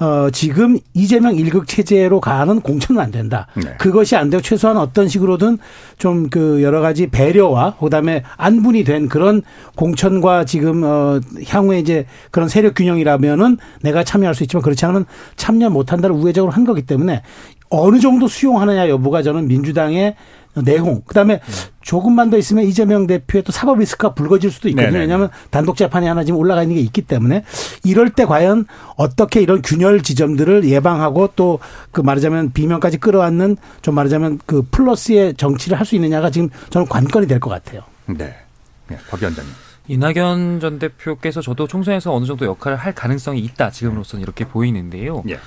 어, 지금 이재명 일극 체제로 가는 공천은 안 된다. 네. 그것이 안 되고 최소한 어떤 식으로든 좀 그 여러 가지 배려와 그다음에 안분이 된 그런 공천과 지금 어 향후에 이제 그런 세력 균형이라면은 내가 참여할 수 있지만 그렇지 않으면 참여 못 한다를 우회적으로 한 거기 때문에 어느 정도 수용하느냐 여부가 저는 민주당의 내용 그다음에 조금만 더 있으면 이재명 대표의 또 사법 리스크가 불거질 수도 있거든요. 네네. 왜냐하면 단독 재판이 하나 지금 올라가 있는 게 있기 때문에 이럴 때 과연 어떻게 이런 균열 지점들을 예방하고 또 그 말하자면 비명까지 끌어안는 좀 말하자면 그 플러스의 정치를 할 수 있느냐가 지금 저는 관건이 될 것 같아요. 네. 네, 박 위원장님. 이낙연 전 대표께서 저도 총선에서 어느 정도 역할을 할 가능성이 있다 지금으로서는 이렇게 보이는데요. 예.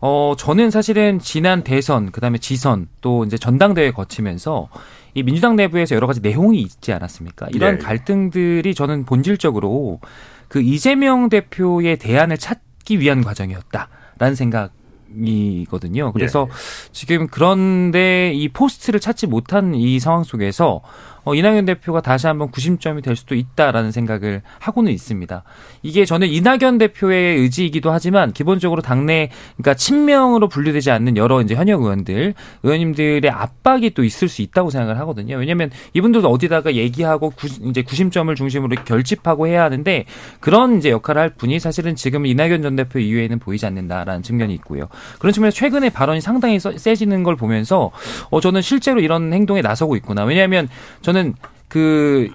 어 저는 사실은 지난 대선 그 다음에 지선 또 이제 전당대회 거치면서 이 민주당 내부에서 여러 가지 내용이 있지 않았습니까? 이런 네. 갈등들이 저는 본질적으로 그 이재명 대표의 대안을 찾기 위한 과정이었다라는 생각 이거든요. 그래서 지금 그런데 이 포스트를 찾지 못한 이 상황 속에서 어, 이낙연 대표가 다시 한번 구심점이 될 수도 있다라는 생각을 하고는 있습니다. 이게 저는 이낙연 대표의 의지이기도 하지만 기본적으로 당내 그러니까 친명으로 분류되지 않는 여러 이제 현역 의원들 의원님들의 압박이 또 있을 수 있다고 생각을 하거든요. 왜냐하면 이분들도 어디다가 얘기하고 구, 이제 구심점을 중심으로 결집하고 해야 하는데 그런 이제 역할을 할 분이 사실은 지금 이낙연 전 대표 이외에는 보이지 않는다라는 측면이 있고요. 그런 측면에서 최근에 발언이 상당히 써- 세지는 걸 보면서 어 저는 실제로 이런 행동에 나서고 있구나. 왜냐하면 저는 그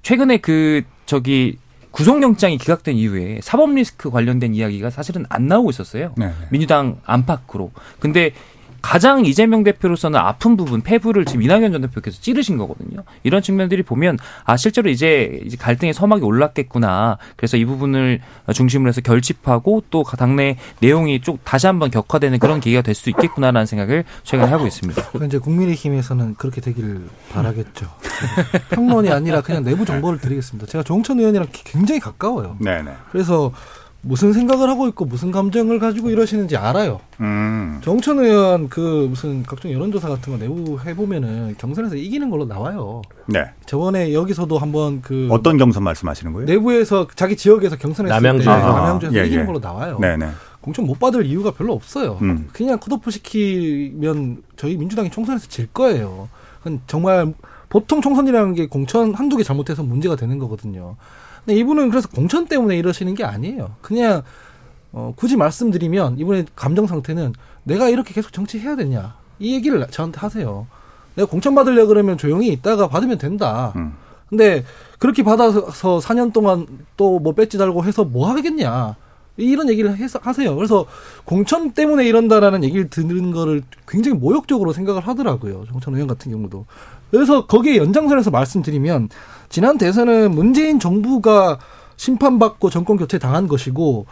최근에 그 저기 구속영장이 기각된 이후에 사법 리스크 관련된 이야기가 사실은 안 나오고 있었어요. 네. 민주당 안팎으로. 근데 가장 이재명 대표로서는 아픈 부분, 폐부를 지금 이낙연 전 대표께서 찌르신 거거든요. 이런 측면들이 보면 아 실제로 이제 이제 갈등의 서막이 올랐겠구나. 그래서 이 부분을 중심으로 해서 결집하고 또 당내 내용이 쭉 다시 한번 격화되는 그런 계기가 될 수도 있겠구나라는 생각을 최근에 하고 있습니다. 이제 국민의힘에서는 그렇게 되기를 바라겠죠. 평론이 아니라 그냥 내부 정보를 드리겠습니다. 제가 조홍천 의원이랑 굉장히 가까워요. 네네. 그래서 무슨 생각을 하고 있고 무슨 감정을 가지고 이러시는지 알아요. 음. 정천 의원 그 무슨 각종 여론조사 같은 거 내부 해보면은 경선에서 이기는 걸로 나와요. 네. 저번에 여기서도 한번 그 어떤 경선 말씀하시는 거예요? 내부에서 자기 지역에서 경선했을 남양주. 때 아, 남양주에서 예, 이기는 예. 걸로 나와요. 네네. 공천 못 받을 이유가 별로 없어요. 음. 그냥 컷오프 시키면 저희 민주당이 총선에서 질 거예요. 그건 정말 보통 총선이라는 게 공천 한두 개 잘못해서 문제가 되는 거거든요. 근데 이분은 그래서 공천 때문에 이러시는 게 아니에요. 그냥 어, 굳이 말씀드리면 이분의 감정 상태는 내가 이렇게 계속 정치해야 되냐 이 얘기를 저한테 하세요. 내가 공천 받으려 그러면 조용히 있다가 받으면 된다. 음. 근데 그렇게 받아서 4년 동안 또 뭐 배지 달고 해서 뭐 하겠냐. 이런 얘기를 해서 하세요. 그래서 공천 때문에 이런다라는 얘기를 듣는 거를 굉장히 모욕적으로 생각을 하더라고요. 정천 의원 같은 경우도. 그래서 거기에 연장선에서 말씀드리면 지난 대선은 문재인 정부가 심판받고 정권 교체 당한 것이고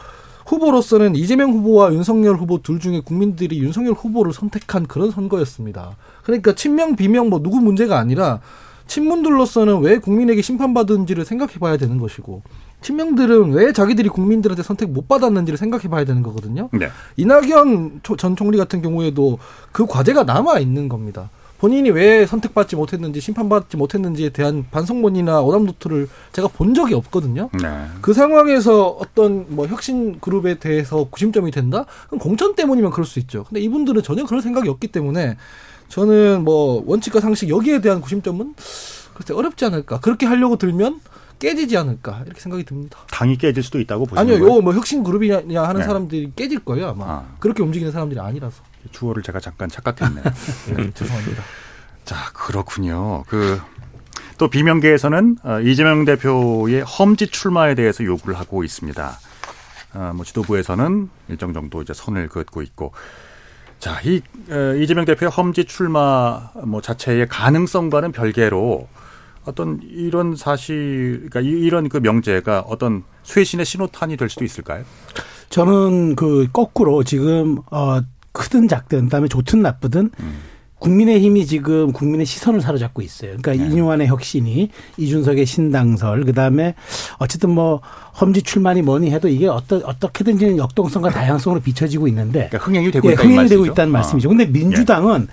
후보로서는 이재명 후보와 윤석열 후보 둘 중에 국민들이 윤석열 후보를 선택한 그런 선거였습니다. 그러니까 친명 비명 뭐 누구 문제가 아니라 친문들로서는 왜 국민에게 심판받은지를 생각해 봐야 되는 것이고 친명들은 왜 자기들이 국민들한테 선택 못 받았는지를 생각해 봐야 되는 거거든요. 네. 이낙연 초- 전 총리 같은 경우에도 그 과제가 남아 있는 겁니다. 본인이 왜 선택받지 못했는지 심판받지 못했는지에 대한 반성문이나 오답 노트를 제가 본 적이 없거든요. 네. 그 상황에서 어떤 뭐 혁신 그룹에 대해서 구심점이 된다? 그럼 공천 때문이면 그럴 수 있죠. 근데 이분들은 전혀 그럴 생각이 없기 때문에 저는 뭐 원칙과 상식 여기에 대한 구심점은 글쎄 어렵지 않을까. 그렇게 하려고 들면 깨지지 않을까 이렇게 생각이 듭니다. 당이 깨질 수도 있다고 보시는 아니요, 거예요? 요뭐 혁신 그룹이냐 하는 네. 사람들이 깨질 거예요 아마. 아. 그렇게 움직이는 사람들이 아니라서. 주어를 제가 잠깐 착각했네요. 네, 죄송합니다. 자, 그렇군요. 그, 또 비명계에서는 어, 이재명 대표의 험지 출마에 대해서 요구를 하고 있습니다. 어, 뭐 지도부에서는 일정 정도 이제 선을 그었고 있고. 자, 이 어, 이재명 대표의 험지 출마 뭐 자체의 가능성과는 별개로 어떤 이런 사실, 그러니까 이- 이런 그 명제가 어떤 쇄신의 신호탄이 될 수도 있을까요? 저는 그 거꾸로 지금 어 크든 작든 그다음에 좋든 나쁘든 음. 국민의 힘이 지금 국민의 시선을 사로잡고 있어요. 그러니까 네. 이뇨환의 혁신이 이준석의 신당설 그다음에 어쨌든 뭐 험지 출마니 뭐니 해도 이게 어떠, 어떻게든지 역동성과 다양성으로 비춰지고 있는데 그러니까 흥행이 되고 예, 있다는 흥행이 되고 말씀이죠? 있다는 아. 말씀이죠. 근데 민주당은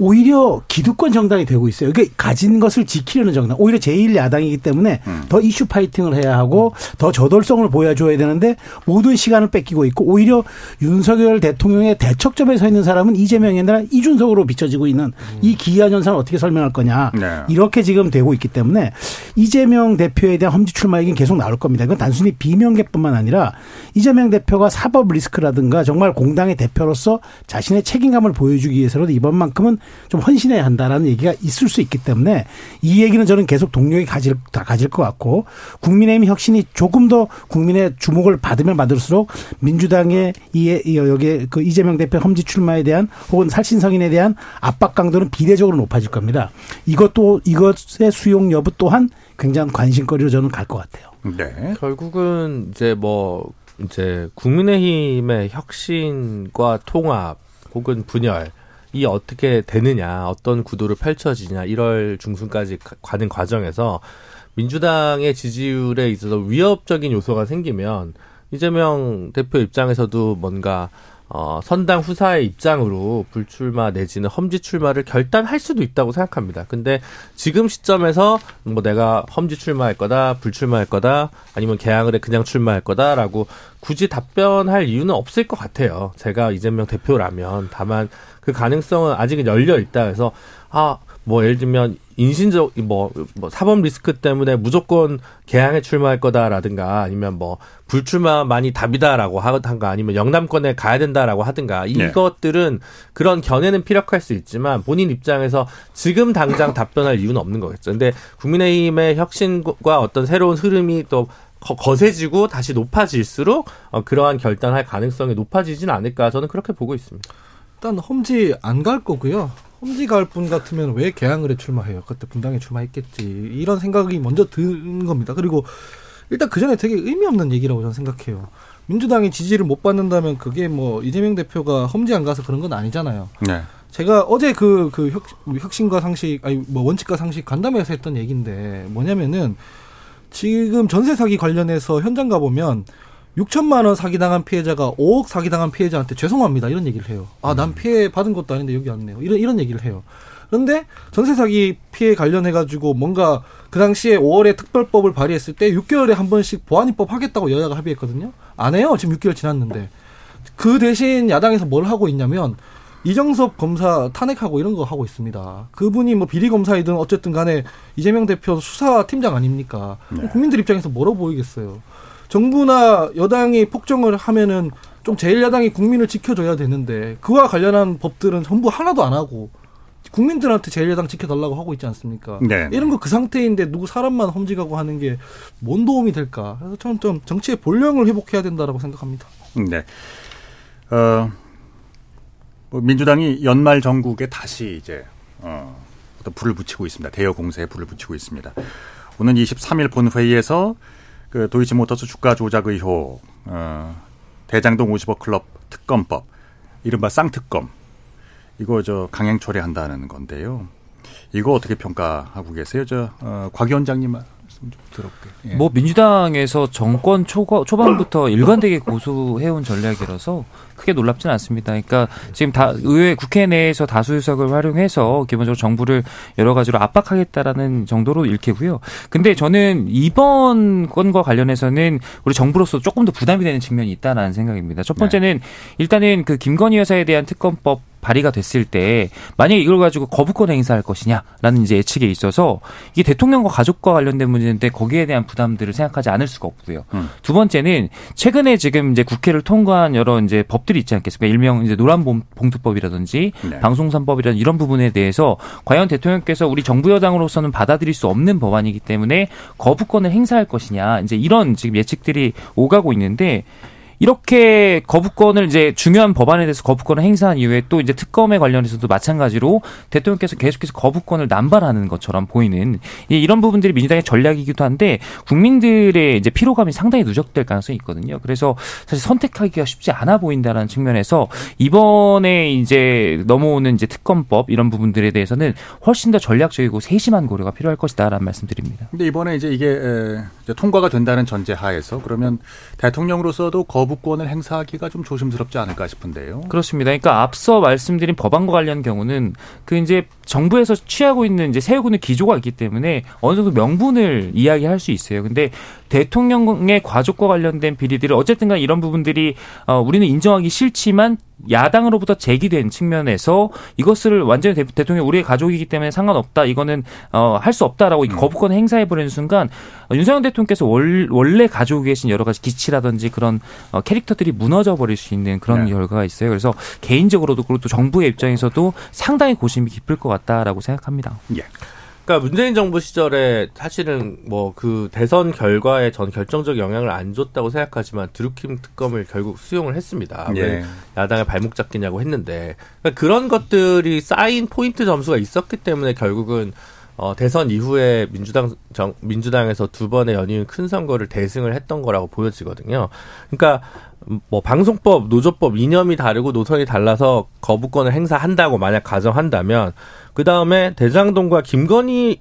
오히려 기득권 정당이 되고 있어요. 이게 가진 것을 지키려는 정당. 오히려 제1야당이기 때문에 음. 더 이슈 파이팅을 해야 하고 더 저돌성을 보여줘야 되는데 모든 시간을 뺏기고 있고 오히려 윤석열 대통령의 대척점에 서 있는 사람은 이재명이 아니라 이준석으로 비춰지고 있는 이 기이한 현상을 어떻게 설명할 거냐. 음. 네. 이렇게 지금 되고 있기 때문에 이재명 대표에 대한 험지 출마 얘기는 계속 나올 겁니다. 이건 단순히 비명계뿐만 아니라 이재명 대표가 사법 리스크라든가 정말 공당의 대표로서 자신의 책임감을 보여주기 위해서라도 이번만큼은 좀 헌신해야 한다라는 얘기가 있을 수 있기 때문에 이 얘기는 저는 계속 동력이 가질 다 가질 것 같고 국민의힘 혁신이 조금 더 국민의 주목을 받으면 받을수록 민주당의 이, 이 여기 그 이재명 대표 험지 출마에 대한 혹은 살신성인에 대한 압박 강도는 비례적으로 높아질 겁니다. 이것도 이것의 수용 여부 또한 굉장한 관심거리로 저는 갈 것 같아요. 네. 결국은 이제 뭐 이제 국민의힘의 혁신과 통합 혹은 분열 이 어떻게 되느냐, 어떤 구도로 펼쳐지냐, 1월 중순까지 가- 가는 과정에서 민주당의 지지율에 있어서 위협적인 요소가 생기면 이재명 대표 입장에서도 뭔가 어, 선당 후사의 입장으로 불출마 내지는 험지 출마를 결단할 수도 있다고 생각합니다. 근데 지금 시점에서 뭐 내가 험지 출마할 거다, 불출마할 거다, 아니면 개항을 해 그냥 출마할 거다라고 굳이 답변할 이유는 없을 것 같아요. 제가 이재명 대표라면 다만 그 가능성은 아직은 열려 있다 해서 아 뭐 예를 들면 인신적 뭐, 뭐 사법 리스크 때문에 무조건 개항에 출마할 거다라든가 아니면 뭐 불출마만이 답이다라고 하든가 아니면 영남권에 가야 된다라고 하든가 이것들은 그런 견해는 피력할 수 있지만 본인 입장에서 지금 당장 답변할 이유는 없는 거겠죠. 근데 국민의힘의 혁신과 어떤 새로운 흐름이 또 거- 거세지고 다시 높아질수록 어, 그러한 결단할 가능성이 높아지진 않을까 저는 그렇게 보고 있습니다. 일단 험지 안 갈 거고요. 험지 갈 분 같으면 왜 개항을 해 출마해요? 그때 분당에 출마했겠지. 이런 생각이 먼저 든 겁니다. 그리고 일단 그 전에 되게 의미 없는 얘기라고 저는 생각해요. 민주당이 지지를 못 받는다면 그게 뭐 이재명 대표가 험지 안 가서 그런 건 아니잖아요. 네. 제가 어제 그, 그 혁, 혁신과 상식, 아니, 뭐 원칙과 상식 간담회에서 했던 얘기인데 뭐냐면은 지금 전세 사기 관련해서 현장 가보면 6천만 원 사기당한 피해자가 5억 사기당한 피해자한테 죄송합니다. 이런 얘기를 해요. 아, 난 피해 받은 것도 아닌데 여기 왔네요. 이런, 이런 얘기를 해요. 그런데 전세 사기 피해 관련해 가지고 뭔가 그 당시에 5월에 특별법을 발의했을 때 6개월에 한 번씩 보안 입법 하겠다고 여야가 합의했거든요. 안 해요. 지금 6개월 지났는데. 그 대신 야당에서 뭘 하고 있냐면 이정섭 검사 탄핵하고 이런 거 하고 있습니다. 그분이 뭐 비리 검사이든 어쨌든 간에 이재명 대표 수사 팀장 아닙니까? 국민들 입장에서 뭐로 보이겠어요? 정부나 여당이 폭정을 하면은 좀 제1야당이 국민을 지켜줘야 되는데 그와 관련한 법들은 전부 하나도 안 하고 국민들한테 제1야당 지켜달라고 하고 있지 않습니까? 네. 이런 거 그 상태인데 누구 사람만 험지가고 하는 게 뭔 도움이 될까? 그래서 저는 좀 정치의 본령을 회복해야 된다라고 생각합니다. 네. 어, 뭐 민주당이 연말 전국에 다시 이제 어, 어떤 불을 붙이고 있습니다. 대여 공세에 불을 붙이고 있습니다. 오는 23일 본회의에서 그 도이치모터스 주가 조작 의혹, 어, 대장동 50억 클럽 특검법, 이른바 쌍특검, 이거 저 강행 처리한다는 건데요. 이거 어떻게 평가하고 계세요? 저 어, 곽 위원장님 말씀 좀 들어볼게요. 예. 뭐 민주당에서 정권 초, 초반부터 일관되게 고수해온 전략이라서 크게 놀랍지는 않습니다. 그러니까 지금 다 의회 국회 내에서 다수의석을 활용해서 기본적으로 정부를 여러 가지로 압박하겠다라는 정도로 읽히고요. 근데 저는 이번 건과 관련해서는 우리 정부로서 조금 더 부담이 되는 측면이 있다는 생각입니다. 첫 번째는 일단은 그 김건희 여사에 대한 특검법 발의가 됐을 때 만약에 이걸 가지고 거부권 행사할 것이냐라는 이제 예측에 있어서 이게 대통령과 가족과 관련된 문제인데 거기에 대한 부담들을 생각하지 않을 수가 없고요. 음. 두 번째는 최근에 지금 이제 국회를 통과한 여러 이제 법들이 있지 않겠습니까? 일명 이제 노란 봉투법이라든지 네. 방송산법이라는 이런 부분에 대해서 과연 대통령께서 우리 정부 여당으로서는 받아들일 수 없는 법안이기 때문에 거부권을 행사할 것이냐 이제 이런 지금 예측들이 오가고 있는데 이렇게 거부권을 이제 중요한 법안에 대해서 거부권을 행사한 이후에 또 이제 특검에 관련해서도 마찬가지로 대통령께서 계속해서 거부권을 남발하는 것처럼 보이는 이- 이런 부분들이 민주당의 전략이기도 한데 국민들의 이제 피로감이 상당히 누적될 가능성이 있거든요. 그래서 사실 선택하기가 쉽지 않아 보인다라는 측면에서 이번에 이제 넘어오는 이제 특검법 이런 부분들에 대해서는 훨씬 더 전략적이고 세심한 고려가 필요할 것이다라는 말씀드립니다. 근데 이번에 이제 이게 통과가 된다는 전제 하에서 그러면 대통령으로서도 거부 권을 행사하기가 좀 조심스럽지 않을까 싶은데요. 그렇습니다. 그러니까 앞서 말씀드린 법안과 관련 경우는 그 이제 정부에서 취하고 있는 이제 있는 기조가 있기 때문에 어느 정도 명분을 이야기할 수 있어요. 근데 대통령의 과족과 관련된 비리들을 어쨌든 간 이런 부분들이 어 우리는 인정하기 싫지만 야당으로부터 제기된 측면에서 이것을 완전히 대, 대통령이 우리의 가족이기 때문에 상관없다. 이거는 어 할 수 없다라고 이 거부권 행사해 버리는 순간 어, 윤석열 대통령께서 월, 원래 가지고 계신 여러 가지 기치라든지 그런 어, 캐릭터들이 무너져 버릴 수 있는 그런 네. 결과가 있어요. 그래서 개인적으로도 그리고 또 정부의 입장에서도 상당히 고심이 깊을 것 같다라고 생각합니다. 예. 그러니까 문재인 정부 시절에 사실은 뭐 그 대선 결과에 전 결정적 영향을 안 줬다고 생각하지만 드루킹 특검을 결국 수용을 했습니다. 예. 왜 야당의 발목 잡기냐고 했는데 그러니까 그런 것들이 쌓인 포인트 점수가 있었기 때문에 결국은 어, 대선 이후에 민주당 정, 민주당에서 두 번의 연이은 큰 선거를 대승을 했던 거라고 보여지거든요. 그러니까 음, 뭐 방송법, 노조법 이념이 다르고 노선이 달라서 거부권을 행사한다고 만약 가정한다면 그 다음에 대장동과 김건희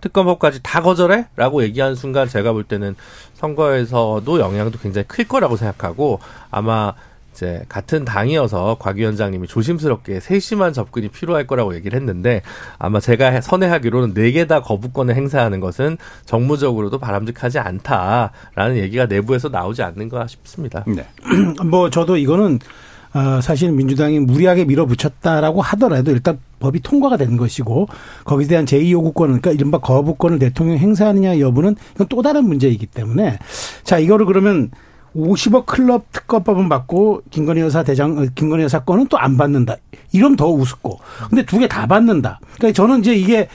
특검법까지 다 거절해? 라고 얘기한 순간 제가 볼 때는 선거에서도 영향도 굉장히 클 거라고 생각하고 아마 이제 같은 당이어서 곽 위원장님이 조심스럽게 세심한 접근이 필요할 거라고 얘기를 했는데 아마 제가 선회하기로는 네 개 다 거부권을 행사하는 것은 정무적으로도 바람직하지 않다라는 얘기가 내부에서 나오지 않는가 싶습니다. 네. 뭐 저도 이거는 어, 사실 민주당이 무리하게 밀어붙였다라고 하더라도 일단 법이 통과가 된 것이고 거기에 대한 제2요구권은 그러니까 이른바 거부권을 대통령 행사하느냐 여부는 이건 또 다른 문제이기 때문에 자 이거를 그러면 50억 클럽 특검법은 받고 김건희 여사 대장 어, 김건희 여사 건은 또 안 받는다. 이러면 더 우습고. 근데 두 개 다 받는다. 그러니까 저는 이제 이게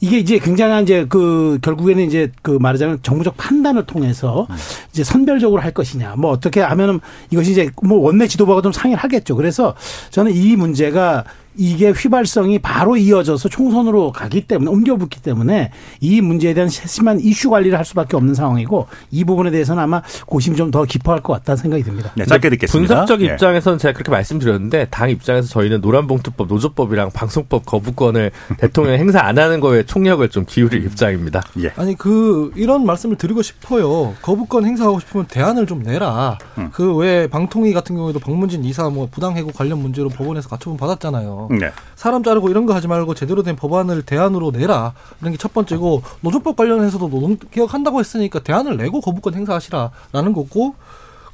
이게 이제 굉장한 이제 그 결국에는 이제 그 말하자면 정부적 판단을 통해서 이제 선별적으로 할 것이냐 뭐 어떻게 하면은 이것이 이제 뭐 원내 지도부가 좀 상의를 하겠죠. 그래서 저는 이 문제가 이게 휘발성이 바로 이어져서 총선으로 가기 때문에 옮겨붙기 때문에 이 문제에 대한 세심한 이슈 관리를 할 수밖에 없는 상황이고 이 부분에 대해서는 아마 고심이 좀더 깊어할 것 같다는 생각이 듭니다. 네, 짧게 듣겠습니다. 분석적 예. 입장에서는 제가 그렇게 말씀드렸는데 당 입장에서 저희는 노란봉투법, 노조법이랑 방송법 거부권을 대통령 행사 안 하는 거에 총력을 좀 기울일 입장입니다. 예. 아니 그 이런 말씀을 드리고 싶어요. 거부권 행사하고 싶으면 대안을 좀 내라. 음. 그왜 방통위 같은 경우에도 박문진 이사 뭐 부당해고 관련 문제로 법원에서 가처분 받았잖아요. 네. 사람 자르고 이런 거 하지 말고 제대로 된 법안을 대안으로 내라. 이런 게 첫 번째고 노조법 관련해서도 노동 개혁 한다고 했으니까 대안을 내고 거부권 행사하시라라는 거고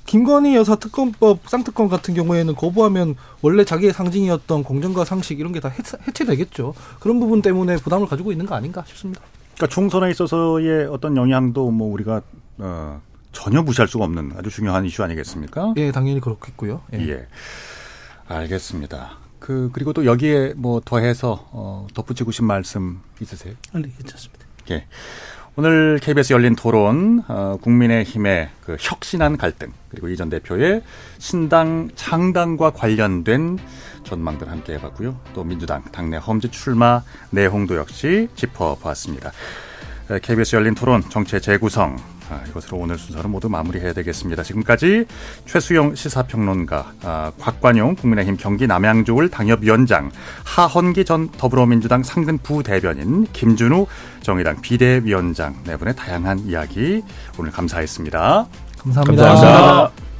김건희 여사 특검법 쌍특검 같은 경우에는 거부하면 원래 자기의 상징이었던 공정과 상식 이런 게 다 해체되겠죠. 그런 부분 때문에 부담을 가지고 있는 거 아닌가 싶습니다. 그러니까 총선에 있어서의 어떤 영향도 뭐 우리가 어, 전혀 무시할 수가 없는 아주 중요한 이슈 아니겠습니까? 예, 당연히 그렇겠고요. 예. 예. 알겠습니다. 그 그리고 또 여기에 뭐 더해서 어, 덧붙이고 싶은 말씀 있으세요? 아니, 괜찮습니다. 예. 오늘 KBS 열린 토론 어, 국민의힘의 그 혁신한 갈등 그리고 이전 대표의 신당 창당과 관련된 전망들 함께 해봤고요. 또 민주당 당내 험지 출마 내홍도 역시 짚어보았습니다. 에, KBS 열린 토론 정치의 재구성 아, 이것으로 오늘 순서는 모두 마무리해야 되겠습니다. 지금까지 최수영 시사평론가, 아, 곽관용 국민의힘 경기 남양주울 당협위원장, 하헌기 전 더불어민주당 상근 부대변인, 김준우 정의당 비대위원장 네 분의 다양한 이야기 오늘 감사했습니다. 감사합니다. 감사합니다.